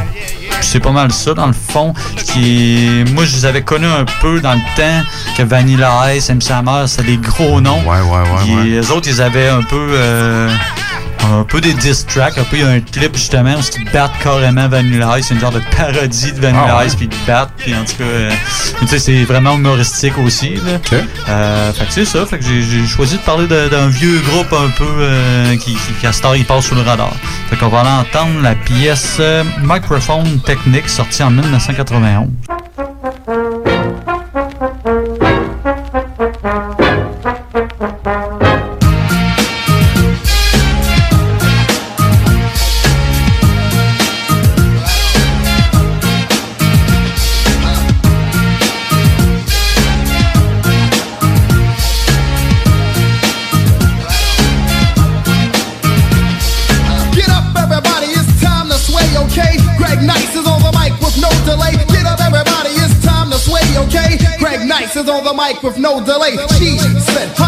c'est pas mal ça, dans le fond. Qui, moi, je les avais connus un peu dans le temps que Vanilla Ice, MC Hammer, c'était des gros noms. Ouais, ouais, ouais. ouais. Et les autres, ils avaient un peu. Un peu des diss tracks, un peu il y a un clip justement où ils battent carrément Vanilla Ice, c'est une genre de parodie de Vanilla Ah ouais? Ice puis ils battent puis en tout cas euh, tu sais c'est vraiment humoristique aussi là. Euh, fait que c'est ça, fait que j'ai- choisi de parler d'un vieux groupe un peu euh, qui, qui, qui à heure, il passe sous le radar. Fait qu'on va aller entendre la pièce euh, Microphone Technique sortie en 1991. The mic with no delay. She said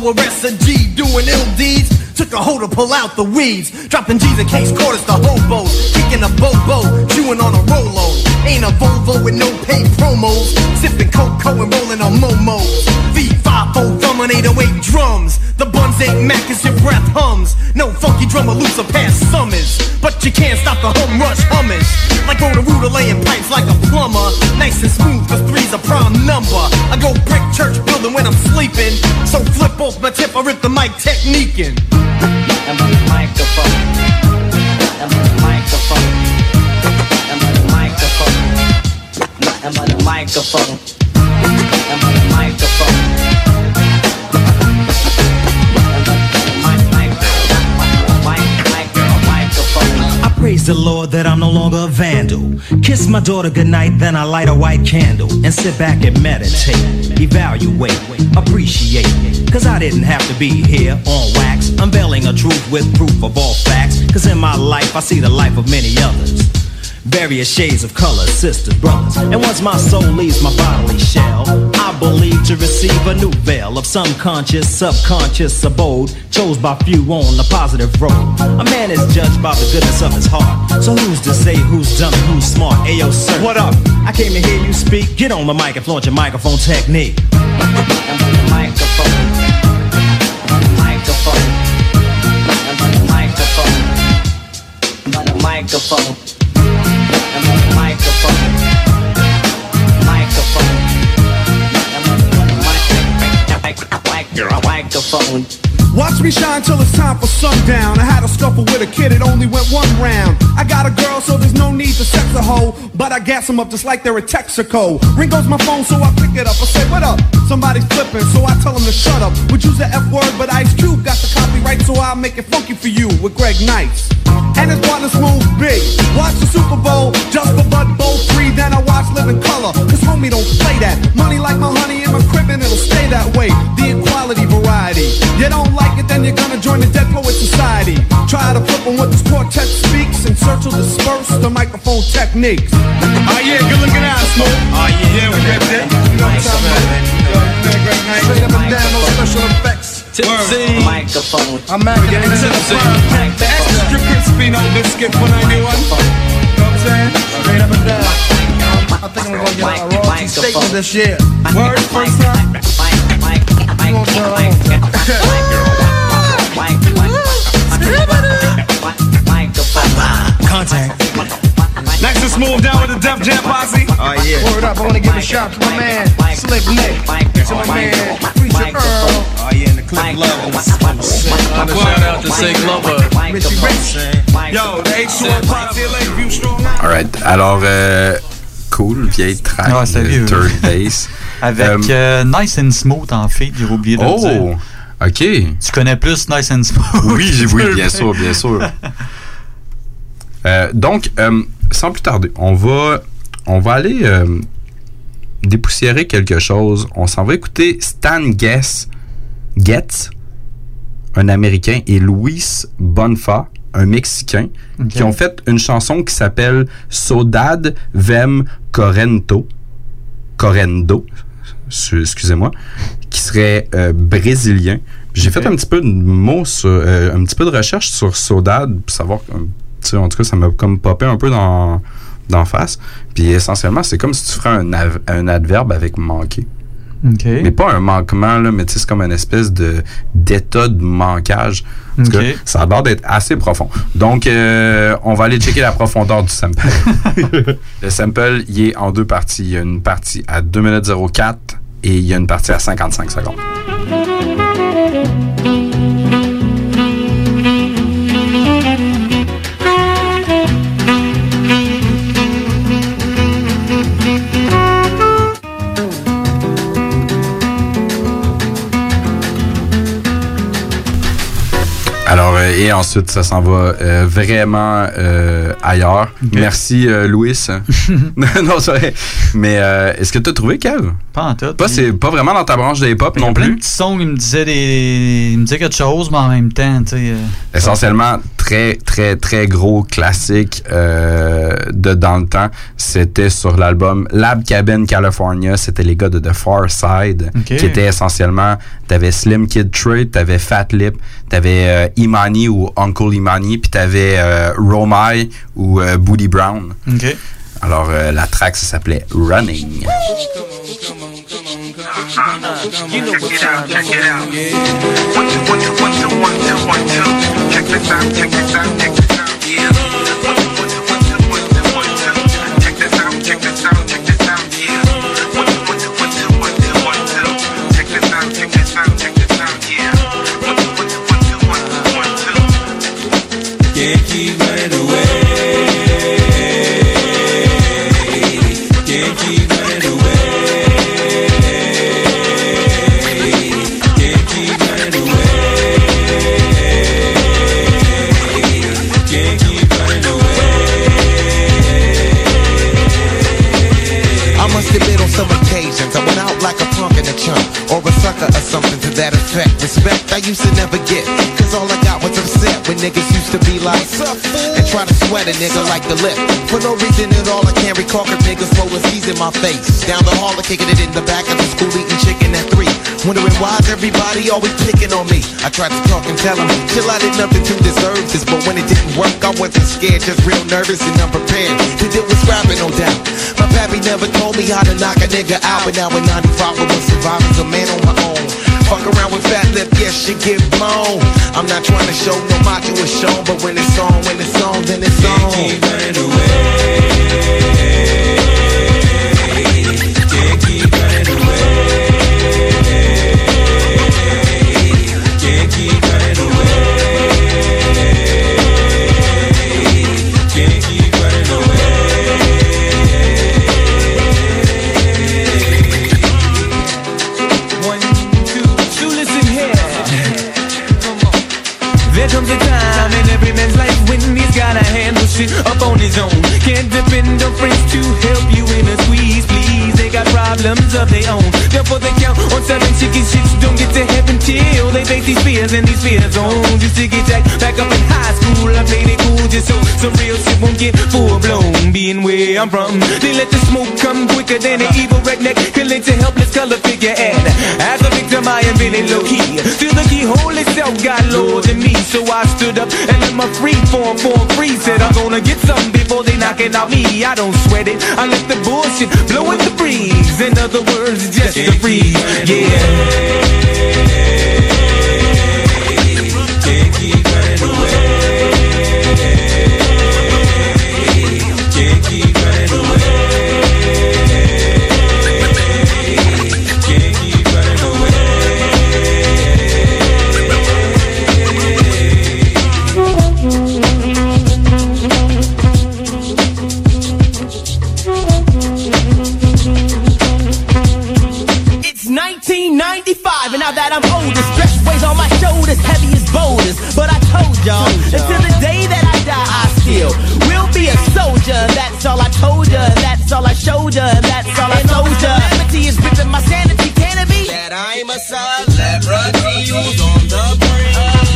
5 arrest a G doing ill deeds. Took a hoe to pull out the weeds. Dropping G's in case quarters to hobos. Kicking a bobo, chewing on a Rolo. Ain't a Volvo with no paid promos. Sipping cocoa and rolling on momos. V5 thumbing 808 drums. The ain't mac as your breath hums. No funky drummer looser past summers. But you can't stop the home rush humming. Like Rhoda Rooter laying pipes like a plumber. Nice and smooth, cause three's a prime number. I go brick church building when I'm sleeping. So flip off my tip, I rip the mic techniquing. I'm on the microphone. I'm on the microphone. I'm on the microphone. I'm on the microphone. Praise the Lord that I'm no longer a vandal. Kiss my daughter goodnight, then I light a white candle and sit back and meditate, evaluate, appreciate. Cause I didn't have to be here on wax, unveiling a truth with proof of all facts. Cause in my life, I see the life of many others. Various shades of color, sisters, brothers. And once my soul leaves my bodily shell, I believe to receive a new veil of some conscious, subconscious abode, chose by few on the positive road. A man is judged by the goodness of his heart. So who's to say who's dumb and who's smart? Ayo, sir, what up? I came to hear you speak. Get on the mic and flaunt your microphone technique. Microphone. Microphone. Microphone. I'm on the microphone microphone. Microphone. Microphone. Watch me shine till it's time for sundown. I had a scuffle with a kid, it only went one round. I got a girl, so there's no need to sex a hoe. But I gas them up just like they're a Texaco. Ring goes my phone, so I pick it up. I say, what up? Somebody's flipping, so I tell them to shut up. Would use the F word, but Ice Cube got the copyright, so I'll make it funky for you with Greg Nice. And his partner Smooth Big. Watch the Super Bowl, just for Bud Bowl free. Then I watch Living Color, cause homie don't play that. Money like my honey in my crib, and it'll stay that way. The equality variety. You don't like it, then you're gonna join the Dead Poet Society. Try to flip on what this quartet speaks, and search will disperse the microphone techniques. Oh yeah, good looking out, Smooth. Ah, oh yeah, yeah, we got that. You know what I'm talking about? Straight up and down, no special effects. Tipsy. Microphone. I'm mad at tipsy. Extra crispy, no biscuit for 91. You know what I'm saying? Straight up and down. I think I'm gonna get a royalty statement this year. Word first time. You gonna turn Contact. Next to smooth down with the Def Jam posse. Oh, yeah. Word up, I wanna give a shout to my man, Slick Nick. To my man, Preacher Earl. Oh, yeah, and the Cliff Love. Shout out to Sig Lover. Richie Rich. Yo, the H2O posse, Lakeview Strong. Alright, alors, euh, cool, vieille track Ouais. Third Base. Avec Euh, euh, Nice and Smooth en fait, j'ai oublié de le Oh, ok. Tu connais plus Nice and Smooth? Oui, bien sûr, bien sûr. Euh, donc, euh, sans plus tarder, on va, on va aller euh, dépoussiérer quelque chose. On s'en va écouter Stan Getz, Getz, un Américain, et Luis Bonfa, un Mexicain, qui ont fait une chanson qui s'appelle Saudade Vem Corrento. Correndo, su- excusez-moi, qui serait brésilien. J'ai fait un petit peu de mots sur, euh, un petit peu de recherche sur Saudade pour savoir, en tout cas, ça m'a comme popé un peu dans d'en face. Puis essentiellement, c'est comme si tu ferais un, av- un adverbe avec manquer. OK. Mais pas un manquement, là, mais c'est comme une espèce de d'état de manquage. En tout cas, ça a l'air d'être assez profond. Donc, euh, on va aller checker la profondeur du sample. Le sample, il est en deux parties. Il y a une partie à 2 minutes 04 et il y a une partie à 55 secondes. Et ensuite, ça s'en va euh, vraiment euh, ailleurs. Merci, euh, Louis. non, c'est vrai. Mais euh, est-ce que tu as trouvé, Kev? Pas en tout. Pas, c'est pas vraiment dans ta branche de hip-hop Il y a non plein plus. de petits sons qui me disaient des. Il me disaient quelque chose, mais en même temps, tu sais. Essentiellement, très, très, très gros classique euh, de dans le temps. C'était sur l'album Lab Cabin California. C'était les gars de The Far Side, qui étaient essentiellement... T'avais Slim Kid Trey, t'avais Fat Lip, t'avais euh, Imani ou Uncle Imani, puis t'avais euh, Romai ou euh, Booty Brown. Alors, euh, la track, ça s'appelait Running. You know what time check it out. One, two, one, two, one, two, one, two, one, two. Check this out, that effect. Respect I used to never get. Cause all I got was upset when niggas used to be like And try to sweat a nigga like the lip. For no reason at all I can't recall cause niggas rolling C's in my face. Down the hall and kicking it in the back of the school eating chicken at three. Wondering why's everybody always picking on me? I tried to talk and tell them Chill I did nothing to deserve this. But when it didn't work I wasn't scared Just real nervous and unprepared. To deal with scrapping no doubt. My pappy never told me how to knock a nigga out But now in 95 I was surviving as a man on my own Fuck around with fat lip, yes, she get blown I'm not trying to show no macho is shown But when it's on, when it's on, then it's on Keep running away. Every man's life when he's gotta handle shit up on his own. Can't depend on friends to help you in a squeeze, please. They got problems of their own. Therefore they count on seven chicken shits. Don't get to heaven till they face these fears and these fears on. Just to get jacked back up in high school, I played it just so some real shit won't get full blown. Being where I'm from, they let the smoke come quicker than an evil redneck collect a helpless color figure. And as a victim, I am feeling low key. Feel the keyhole itself got lower than me, so I stood up and let my free form form free. Said I'm gonna get some before they knock it out me. I don't sweat it. I let the bullshit blow in the breeze. In other words, just a breeze. Yeah. My heavy as boulders. But I told y'all, until the day that I die, I still will be a soldier. That's all I told ya, that's all I showed ya, that's all I told ya. Calamity is ripping my sanity, can it be? That I'm a celebrity who's on the brink.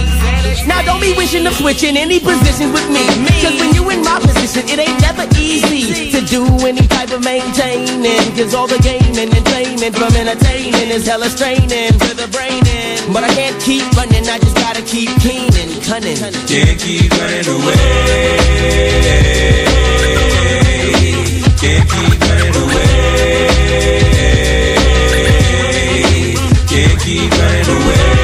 Now don't be wishing of switching any positions with me. Cause when you in my position, it ain't never easy to do any type of maintaining. Cause all the gaming and training from entertaining is hella straining to the brain. But I can't keep running, I just gotta keep keen and cunning. Can't keep running away. Can't keep running away. Can't keep running away.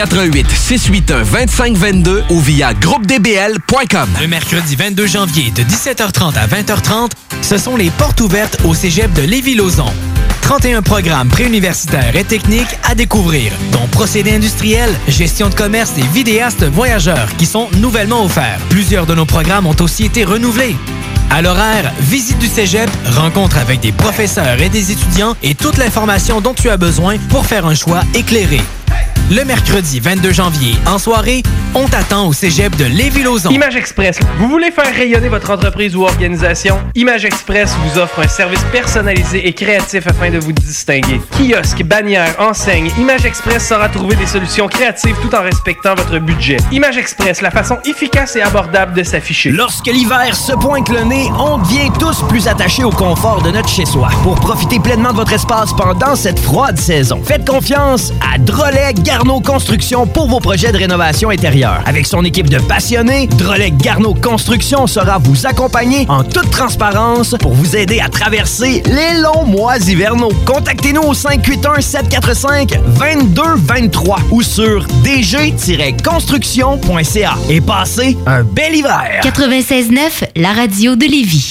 88 681 2522 ou via groupedbl.com. Le mercredi 22 janvier de 17h30 à 20h30, ce sont les portes ouvertes au cégep de Lévis-Lauzon. 31 programmes préuniversitaires et techniques à découvrir, dont procédés industriels, gestion de commerce et vidéastes voyageurs qui sont nouvellement offerts. Plusieurs de nos programmes ont aussi été renouvelés. À l'horaire, visite du cégep, rencontre avec des professeurs et des étudiants et toute l'information dont tu as besoin pour faire un choix éclairé. Le mercredi 22 janvier, en soirée, on t'attend au cégep de Lévis-Lauzon. Image Express. Vous voulez faire rayonner votre entreprise ou organisation? Image Express vous offre un service personnalisé et créatif afin de vous distinguer. Kiosque, bannière, enseigne, Image Express saura trouver des solutions créatives tout en respectant votre budget. Image Express, la façon efficace et abordable de s'afficher. Lorsque l'hiver se pointe le nez, on devient tous plus attachés au confort de notre chez-soi. Pour profiter pleinement de votre espace pendant cette froide saison, faites confiance à Drolet Garneau Construction pour vos projets de rénovation intérieure. Avec son équipe de passionnés, Drolet Garneau Construction sera vous accompagner en toute transparence pour vous aider à traverser les longs mois hivernaux. Contactez-nous au 581-745-2223 ou sur dg-construction.ca et passez un bel hiver. 96.9, la radio de Lévis.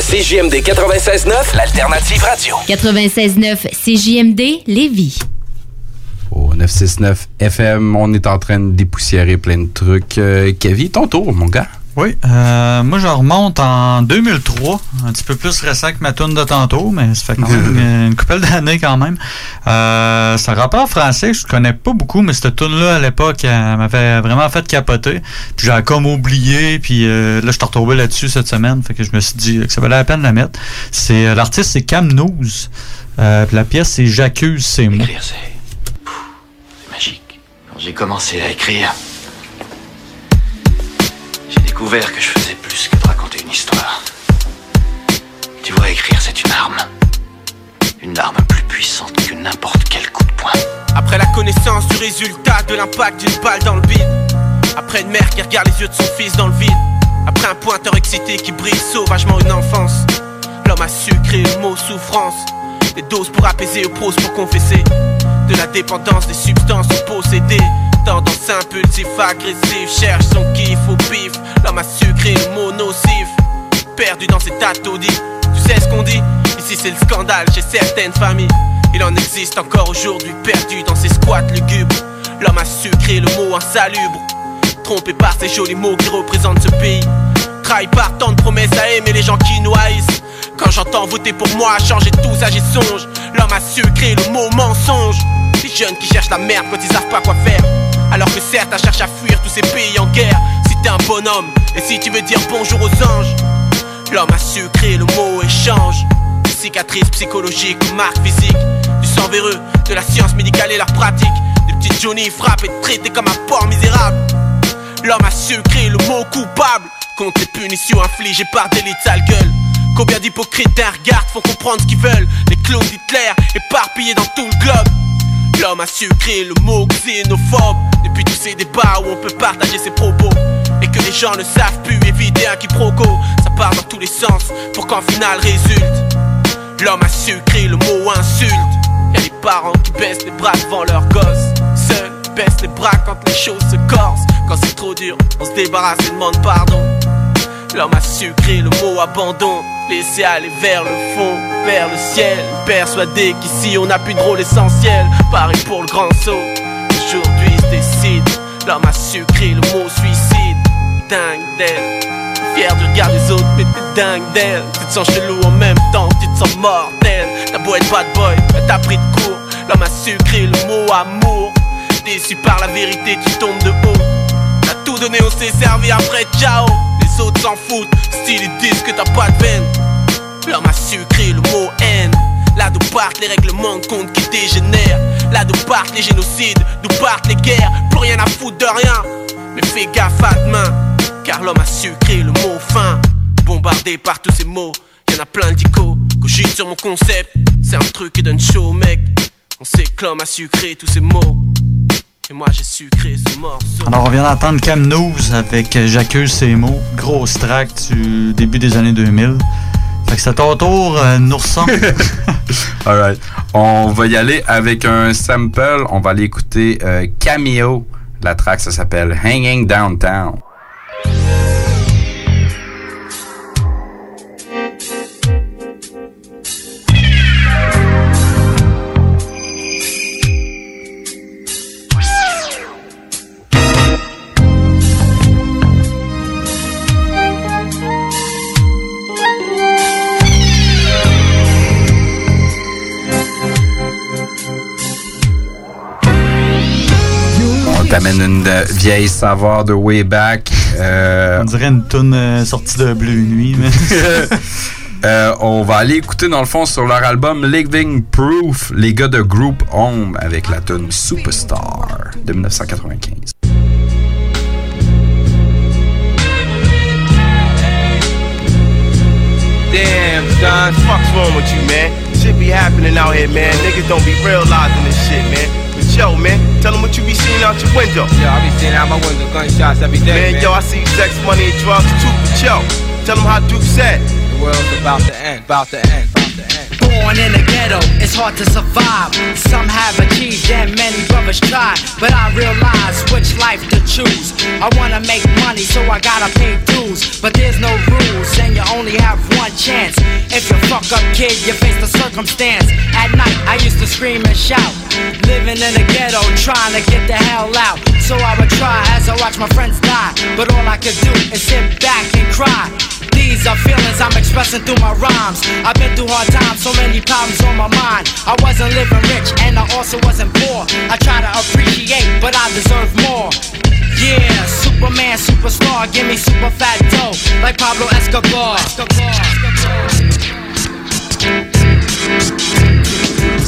à CJMD 96.9, l'alternative radio. 96.9 CJMD Lévis. Au 969 FM, on est en train de dépoussiérer plein de trucs. Euh, Kevin, ton tour, mon gars. Oui, euh, moi je remonte en 2003, un petit peu plus récent que ma tune de tantôt, mais ça fait quand même une, une couple d'années quand même. Euh, c'est un rappeur français que je connais pas beaucoup, mais cette tune là à l'époque, elle m'avait vraiment fait capoter. Puis j'ai comme oublié, puis euh, là je suis retombé là-dessus cette semaine, fait que je me suis dit que ça valait la peine de la mettre. C'est euh, l'artiste c'est Cam News, euh, puis la pièce c'est J'accuse ces mots. magique. Quand j'ai commencé à écrire, j'ai découvert que je faisais plus que de raconter une histoire. Tu vois, écrire, c'est une arme. Une arme plus puissante que n'importe quel coup de poing. Après la connaissance du résultat de l'impact d'une balle dans le vide. Après une mère qui regarde les yeux de son fils dans le vide. Après un pointeur excité qui brise sauvagement une enfance. L'homme a su créer le mot souffrance. Des doses pour apaiser ou prose pour confesser. De la dépendance des substances possédées. Tendance impulsif, agressif, cherche son kiff au pif. L'homme a su créer le mot nocif. Perdu dans cet taudis. Tu sais ce qu'on dit? Ici c'est le scandale chez certaines familles. Il en existe encore aujourd'hui perdu dans ces squats lugubres. L'homme a su créer le mot insalubre. Trompé par ces jolis mots qui représentent ce pays. Trahi par tant de promesses à aimer les gens qui nous. Quand j'entends voter pour moi, changer tout ça j'y songe. L'homme a su créer le mot mensonge. Les jeunes qui cherchent la merde quand ils savent pas quoi faire. Alors que certains cherchent à fuir tous ces pays en guerre. Si t'es un bonhomme et si tu veux dire bonjour aux anges, l'homme a su créer le mot échange. Des cicatrices psychologiques marques physiques. Du sang véreux, de la science médicale et leur pratique. Des petites Johnny frappés et traités comme un porc misérable. L'homme a su créer le mot coupable contre les punitions infligées par d'élite sale gueule. Combien d'hypocrites d'un regard font comprendre ce qu'ils veulent Les clones d'Hitler éparpillés dans tout le globe L'homme a su créer le mot xénophobe Depuis tous ces débats où on peut partager ses propos. Et que les gens ne savent plus éviter un quiproquo. Ça part dans tous les sens pour qu'en final résulte. L'homme a su créer le mot insulte. Y'a les parents qui baissent les bras devant leurs gosses. Seuls baissent les bras quand les choses se corsent. Quand c'est trop dur, on se débarrasse et demande pardon. L'homme a su créer le mot abandon, laisser aller vers le fond, vers le ciel, persuadé qu'ici on a plus de rôle essentiel, pareil pour le grand saut. Aujourd'hui se décide, l'homme a su créer le mot suicide, dingue d'elle. Fier du regard des autres, mais t'es dingue d'elle. Tu te sens chelou en même temps, tu te sens mortel. T'as beau être bad boy, t'as pris de court. L'homme a su créer le mot amour. Déçu par la vérité, tu tombes de haut. T'as tout donné, on s'est servi après, ciao. Les autres s'en foutent, style ils disent que t'as pas de veine. L'homme a su créer le mot haine. Là d'où partent les règlements de compte qui dégénèrent. Là d'où partent les génocides, d'où partent les guerres. Plus rien à foutre de rien. Mais fais gaffe à demain. Car l'homme a su créer le mot fin. Bombardé par tous ces mots, y'en a plein d'icônes. Cogite sur mon concept, c'est un truc qui donne chaud, mec. On sait que l'homme a su créer tous ces mots. Et moi j'ai su créer ce morceau. Alors, on vient d'entendre Cam News avec J'accuse ces mots. Grosse track du début des années 2000. Fait que c'est ton tour, euh, Nourson. Alright. On va y aller avec un sample. On va aller écouter euh, Cameo. La track, ça s'appelle Hanging Downtown. Une vieille savoir de way back. Euh, On dirait une toune euh, sortie de Bleu Nuit. Mais... Euh, on va aller écouter dans le fond sur leur album Living Proof, les gars de Group Home avec la tune Superstar de 1995. Damn, son, fuck's wrong with you, man? Shit be happening out here, man. Niggas don't be realizing this shit, man. Yo, man, tell them what you be seeing out your window. Yo, I be seeing out my window gunshots every day, man. yo, I see sex, money, and drugs too. But yo, tell them how Duke said. The world's about to end, about to end, about to end. Born in the ghetto, it's hard to survive. Some have achieved and many brothers try. But I realize which life to choose. I wanna make money, so I gotta pay dues. But there's no rules, and you only have one chance. If you fuck up, kid, you face the circumstance. At night, I used to scream and shout. Living in the ghetto, trying to get the hell out. So I would try as I watch my friends die. But all I could do is sit back and cry. These are feelings I'm expressing through my rhymes. I've been through hard times, so many problems on my mind. I wasn't living rich and I also wasn't poor. I try to appreciate, but I deserve more. Yeah, Superman, superstar, give me super fat dough like Pablo Escobar.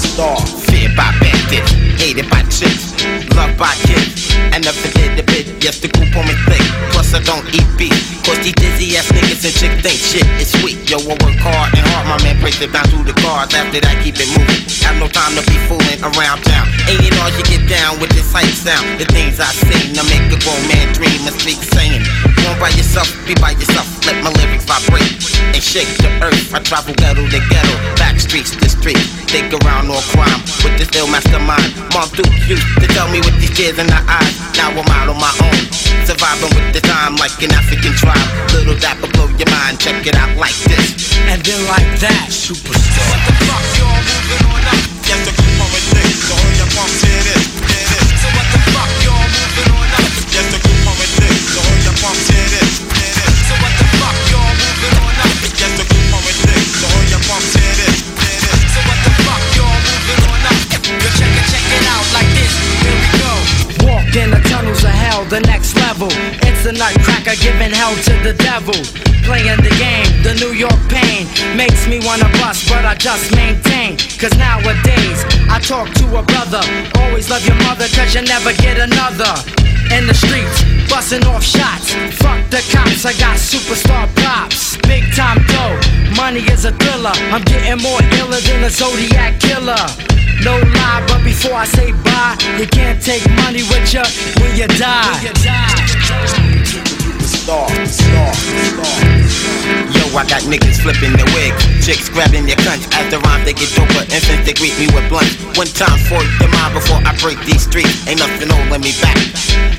Star, feared by bandits, hated by chicks, loved by kids. Never did a bit, yes, the group on me thick. Plus, I don't eat beef. Cause these dizzy ass niggas and chicks think shit is sweet. Yo, I work hard and hard, my man breaks it down through the cards. After that, keep it moving. Have no time to be fooling around town. Ain't it all you get down with this hype sound? The things I seen, I make a grown man dream and speak saying. Born by yourself, be by yourself. Let my lyrics vibrate and shake the earth. I travel ghetto to ghetto, back streets to street. Think around all crime with this ill mastermind. Mom Duke used to tell me with these tears in her eyes. Now I'm out on my own, surviving with the time like an African tribe. Little dapper blow your mind. Check it out like this, and then like that. Superstar. What the fuck, y'all moving on up? The nutcracker giving hell to the devil. Playing the game, the New York pain makes me wanna bust, but I just maintain. Cause nowadays, I talk to a brother. Always love your mother, cause you never get another. In the streets, busting off shots. Fuck the cops, I got superstar props. Big time dough, money is a thriller. I'm getting more iller than a Zodiac killer. No lie, but before I say bye, you can't take money with you when you die. Star, star, star. Yo, I got niggas flipping their wig, chicks grabbing their cunts. As the rhyme they get doper, infants they greet me with blunts. One time for the mind before I break these streets. Ain't nothing holding me back.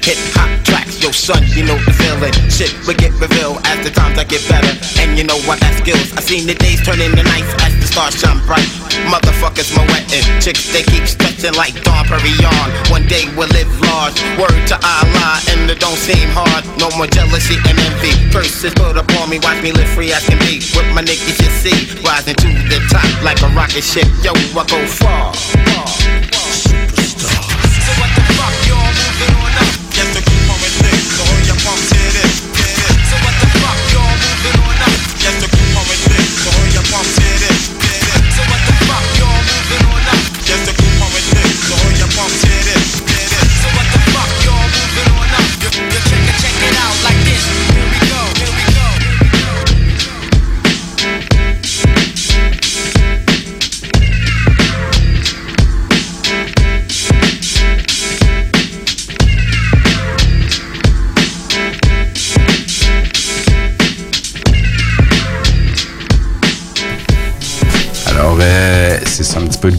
Hip hop tracks, yo son, you know the feeling. Shit will get revealed as the times I get better. And you know I got skills. I seen the days turn into nights as the stars shine bright. Motherfuckers my wetting. Chicks they keep stretching like Dawn Perignon. One day we'll live large. Word to Allah, and it don't seem hard. No more jealousy and envy. Curses put upon me, watch me live free as can be. With my niggas you see, rising to the top like a rocket ship. Yo, I go far. So what the fuck,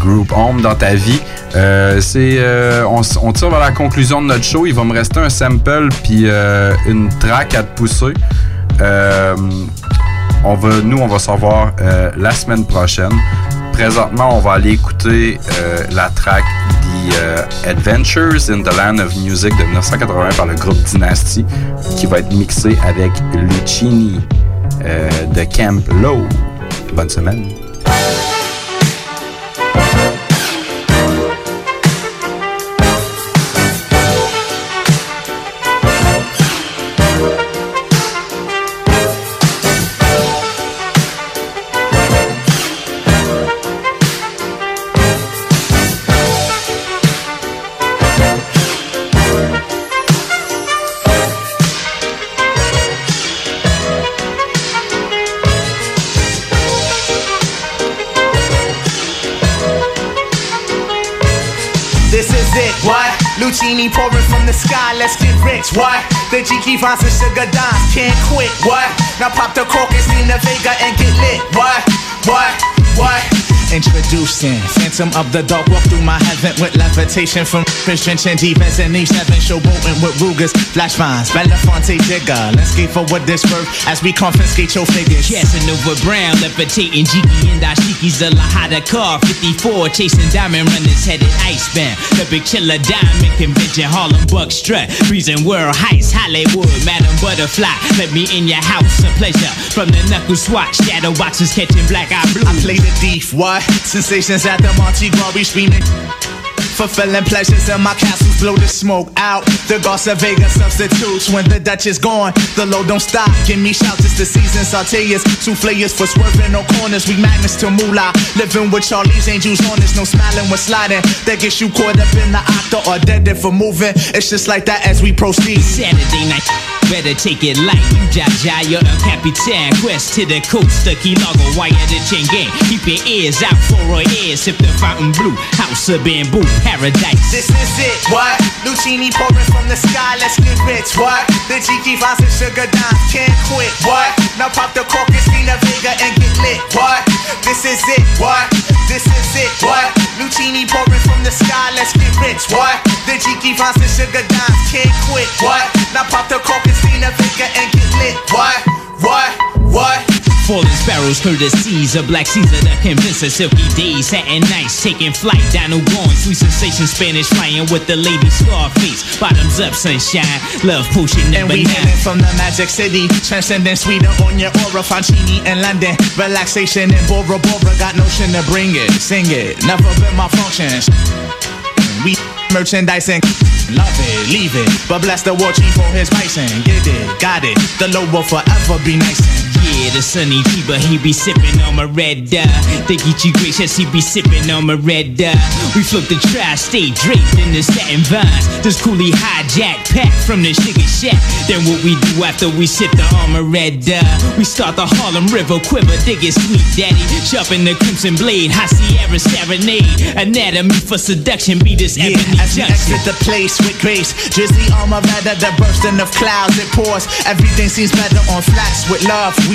group home dans ta vie. Euh, c'est, euh, on, tire vers la conclusion de notre show. Il va me rester un sample puis euh, une track à te pousser. On va, nous, on va se revoir la semaine prochaine. Présentement, on va aller écouter la track The Adventures in the Land of Music de 1980 par le groupe Dynasty qui va être mixé avec Lucini de Camp Low. Bonne semaine. Lucini pouring from the sky, let's get rich, what? The Jiki Vines and Sugar Dimes can't quit, what? Now pop the cork and steam the Vega and get lit, what? What? What? Introducing Phantom of the Dark Walk through my heaven with levitation from Chris drenching defense and these seven showboating with Rugers, Flash Vines, Belafonte Digger. Let's skate for what this worth as we confiscate your figures. Casanova Brown, levitating Jiki and Ashiki's a Lahada car 54, chasing diamond runners headed icebound. The big killer diamond convention, Harlem Buck strut, freezing world heights, Hollywood, Madam Butterfly. Let me in your house, a pleasure. From the knuckle swatch, shadow boxes catching black eye blue. I play the thief, Sensations at the Monte Gras, screaming. Fulfilling pleasures in my castles, blow the smoke out. The Garza Vega substitutes when the Dutch is gone. The load don't stop. Give me shouts, it's the season. Sauteas, souffleurs for swerving, no corners. We magnets to moolah. Living with Charlie's angels on us, no smiling when sliding. That gets you caught up in the octa or dead for moving. It's just like that as we proceed. Saturday night. Better take it light, jaja, you're the Capitan. Quest to the coast, the Key Largo, wire the chain gang. Keep your ears out for our ears, sip the fountain blue. House of bamboo, paradise. This is it, what? Lucini pouring from the sky, let's get rich, what? The Jiki Vines and Sugar Dimes can't quit, what? Now pop the cork and Stina Vega and get lit, what? This is it, what? This is it, what? Lucini pouring from the sky, let's get rich, what? The Jiki Vines and Sugar Dimes can't quit, what? Now pop the cork and And get lit, what? What? What? Falling sparrows, courtesies of Black Caesar that convince us silky days, satin nights, taking flight, Dino going, sweet sensation, Spanish flying with the lady Scarface, bottoms up, sunshine, love potion And we hailing from the magic city, transcending sweeter on your aura, Fancini in London, relaxation in Bora Bora, got notion to bring it, sing it, never been my function. We merchandising, love it, leave it, but bless the war chief for his bison, get it, got it, the low will forever be nice. Yeah, the sunny Tiba, he be sipping on my red uh. dye. The Geechee gracious, he be sipping on my red dye. We float the tri-state draped in the satin vines. This coolie hijack pack from the sugar shack. Then what we do after we sip the armor red dye? We start the Harlem River quiver, dig it sweet daddy. Sharpen the crimson blade, high Sierra serenade. Anatomy for seduction, be this Yeah, ebony as we junction. exit the place with grace, drizzly armor rather the bursting of clouds it pours. Everything seems better on flats with love. We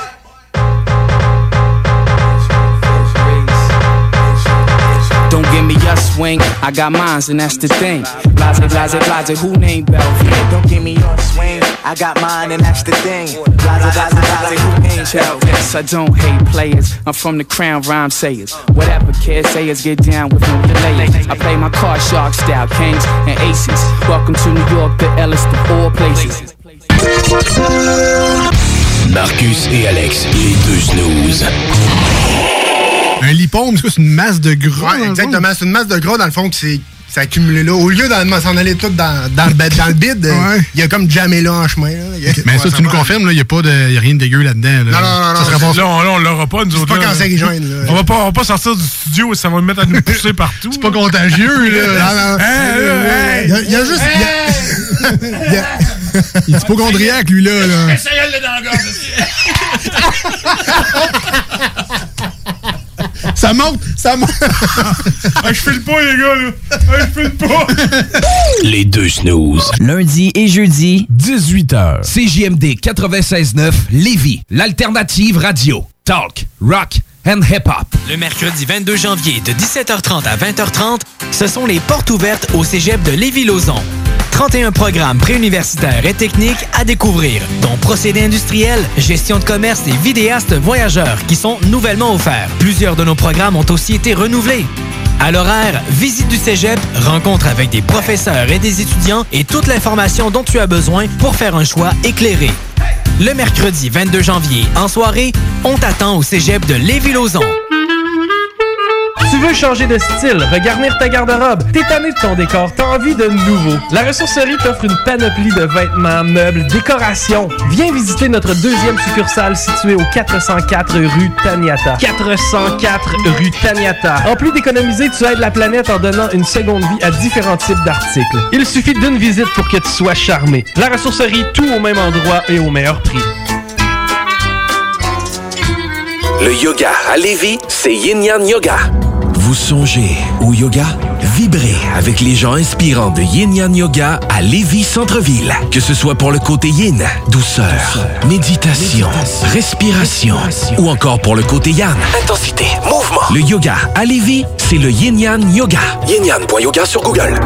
Don't give me your swing, I got mines and that's the thing. Blase, blase, blase, who named Belvedere? Don't give me your swing, I got mine and that's the thing. Blase, blase, blase, who named Tell this, I don't hate players. I'm from the crown rhyme sayers. Whatever kids sayers get down with no delay. I play my card shark style, kings and aces. Welcome to New York, the Ellis of all places. Marcus et Alex, les deux snooze. Un lipome, c'est quoi? C'est une masse de gras? Ouais, exactement. C'est une masse de gras, dans le fond, qui s'est s'est accumulé là. Au lieu d'en s'en aller tout dans, dans, le, bed- dans le bide, euh, il y a comme jamais là en chemin. là. Il y a- Mais ça, tu nous confirmes, il n'y a, pas de- y a rien de dégueu là-dedans. là. Non, non, non, Ça c'est- pas Là, on, on l'aura pas, nous C'est autres. pas là. cancérigène, là. On va pas, on va pas sortir du studio et ça va nous mettre à nous pousser partout. C'est pas contagieux, là. Non, non. Hey, Il y a- il y a juste- il y a- il Il est hypochondriaque, lui, là. là. Ça monte, ça monte. Ah, je file pas, les gars, là. Ah, je file pas. Les deux snooze. Lundi et jeudi, 18h. CJMD 96.9 Lévis, l'alternative radio. Talk, rock Le mercredi 22 janvier de 17h30 à 20h30, ce sont les portes ouvertes au cégep de Lévis-Lauzon. 31 programmes préuniversitaires et techniques à découvrir, dont procédés industriels, gestion de commerce et vidéastes voyageurs qui sont nouvellement offerts. Plusieurs de nos programmes ont aussi été renouvelés. À l'horaire, visite du cégep, rencontre avec des professeurs et des étudiants et toute l'information dont tu as besoin pour faire un choix éclairé. Le mercredi 22 janvier, en soirée, on t'attend au cégep de Lévis-Lauzon. Tu veux changer de style, regarnir ta garde-robe, tanné de ton décor, t'as envie de nouveau. La ressourcerie t'offre une panoplie de vêtements, meubles, décorations. Viens visiter notre deuxième succursale située au 404 rue Taniata. 404 rue Taniata. En plus d'économiser, tu aides la planète en donnant une seconde vie à différents types d'articles. Il suffit d'une visite pour que tu sois charmé. La ressourcerie, tout au même endroit et au meilleur prix. Le yoga à Lévis, c'est Yin Yang Yoga. Vous songez au yoga? Vibrez avec les gens inspirants de Yin Yang Yoga à Lévis Centre-Ville. Que ce soit pour le côté yin, douceur, méditation, respiration, ou encore pour le côté yang, intensité, mouvement. Le yoga à Lévis, c'est le Yin Yang Yoga. Yin Yang.yoga sur Google.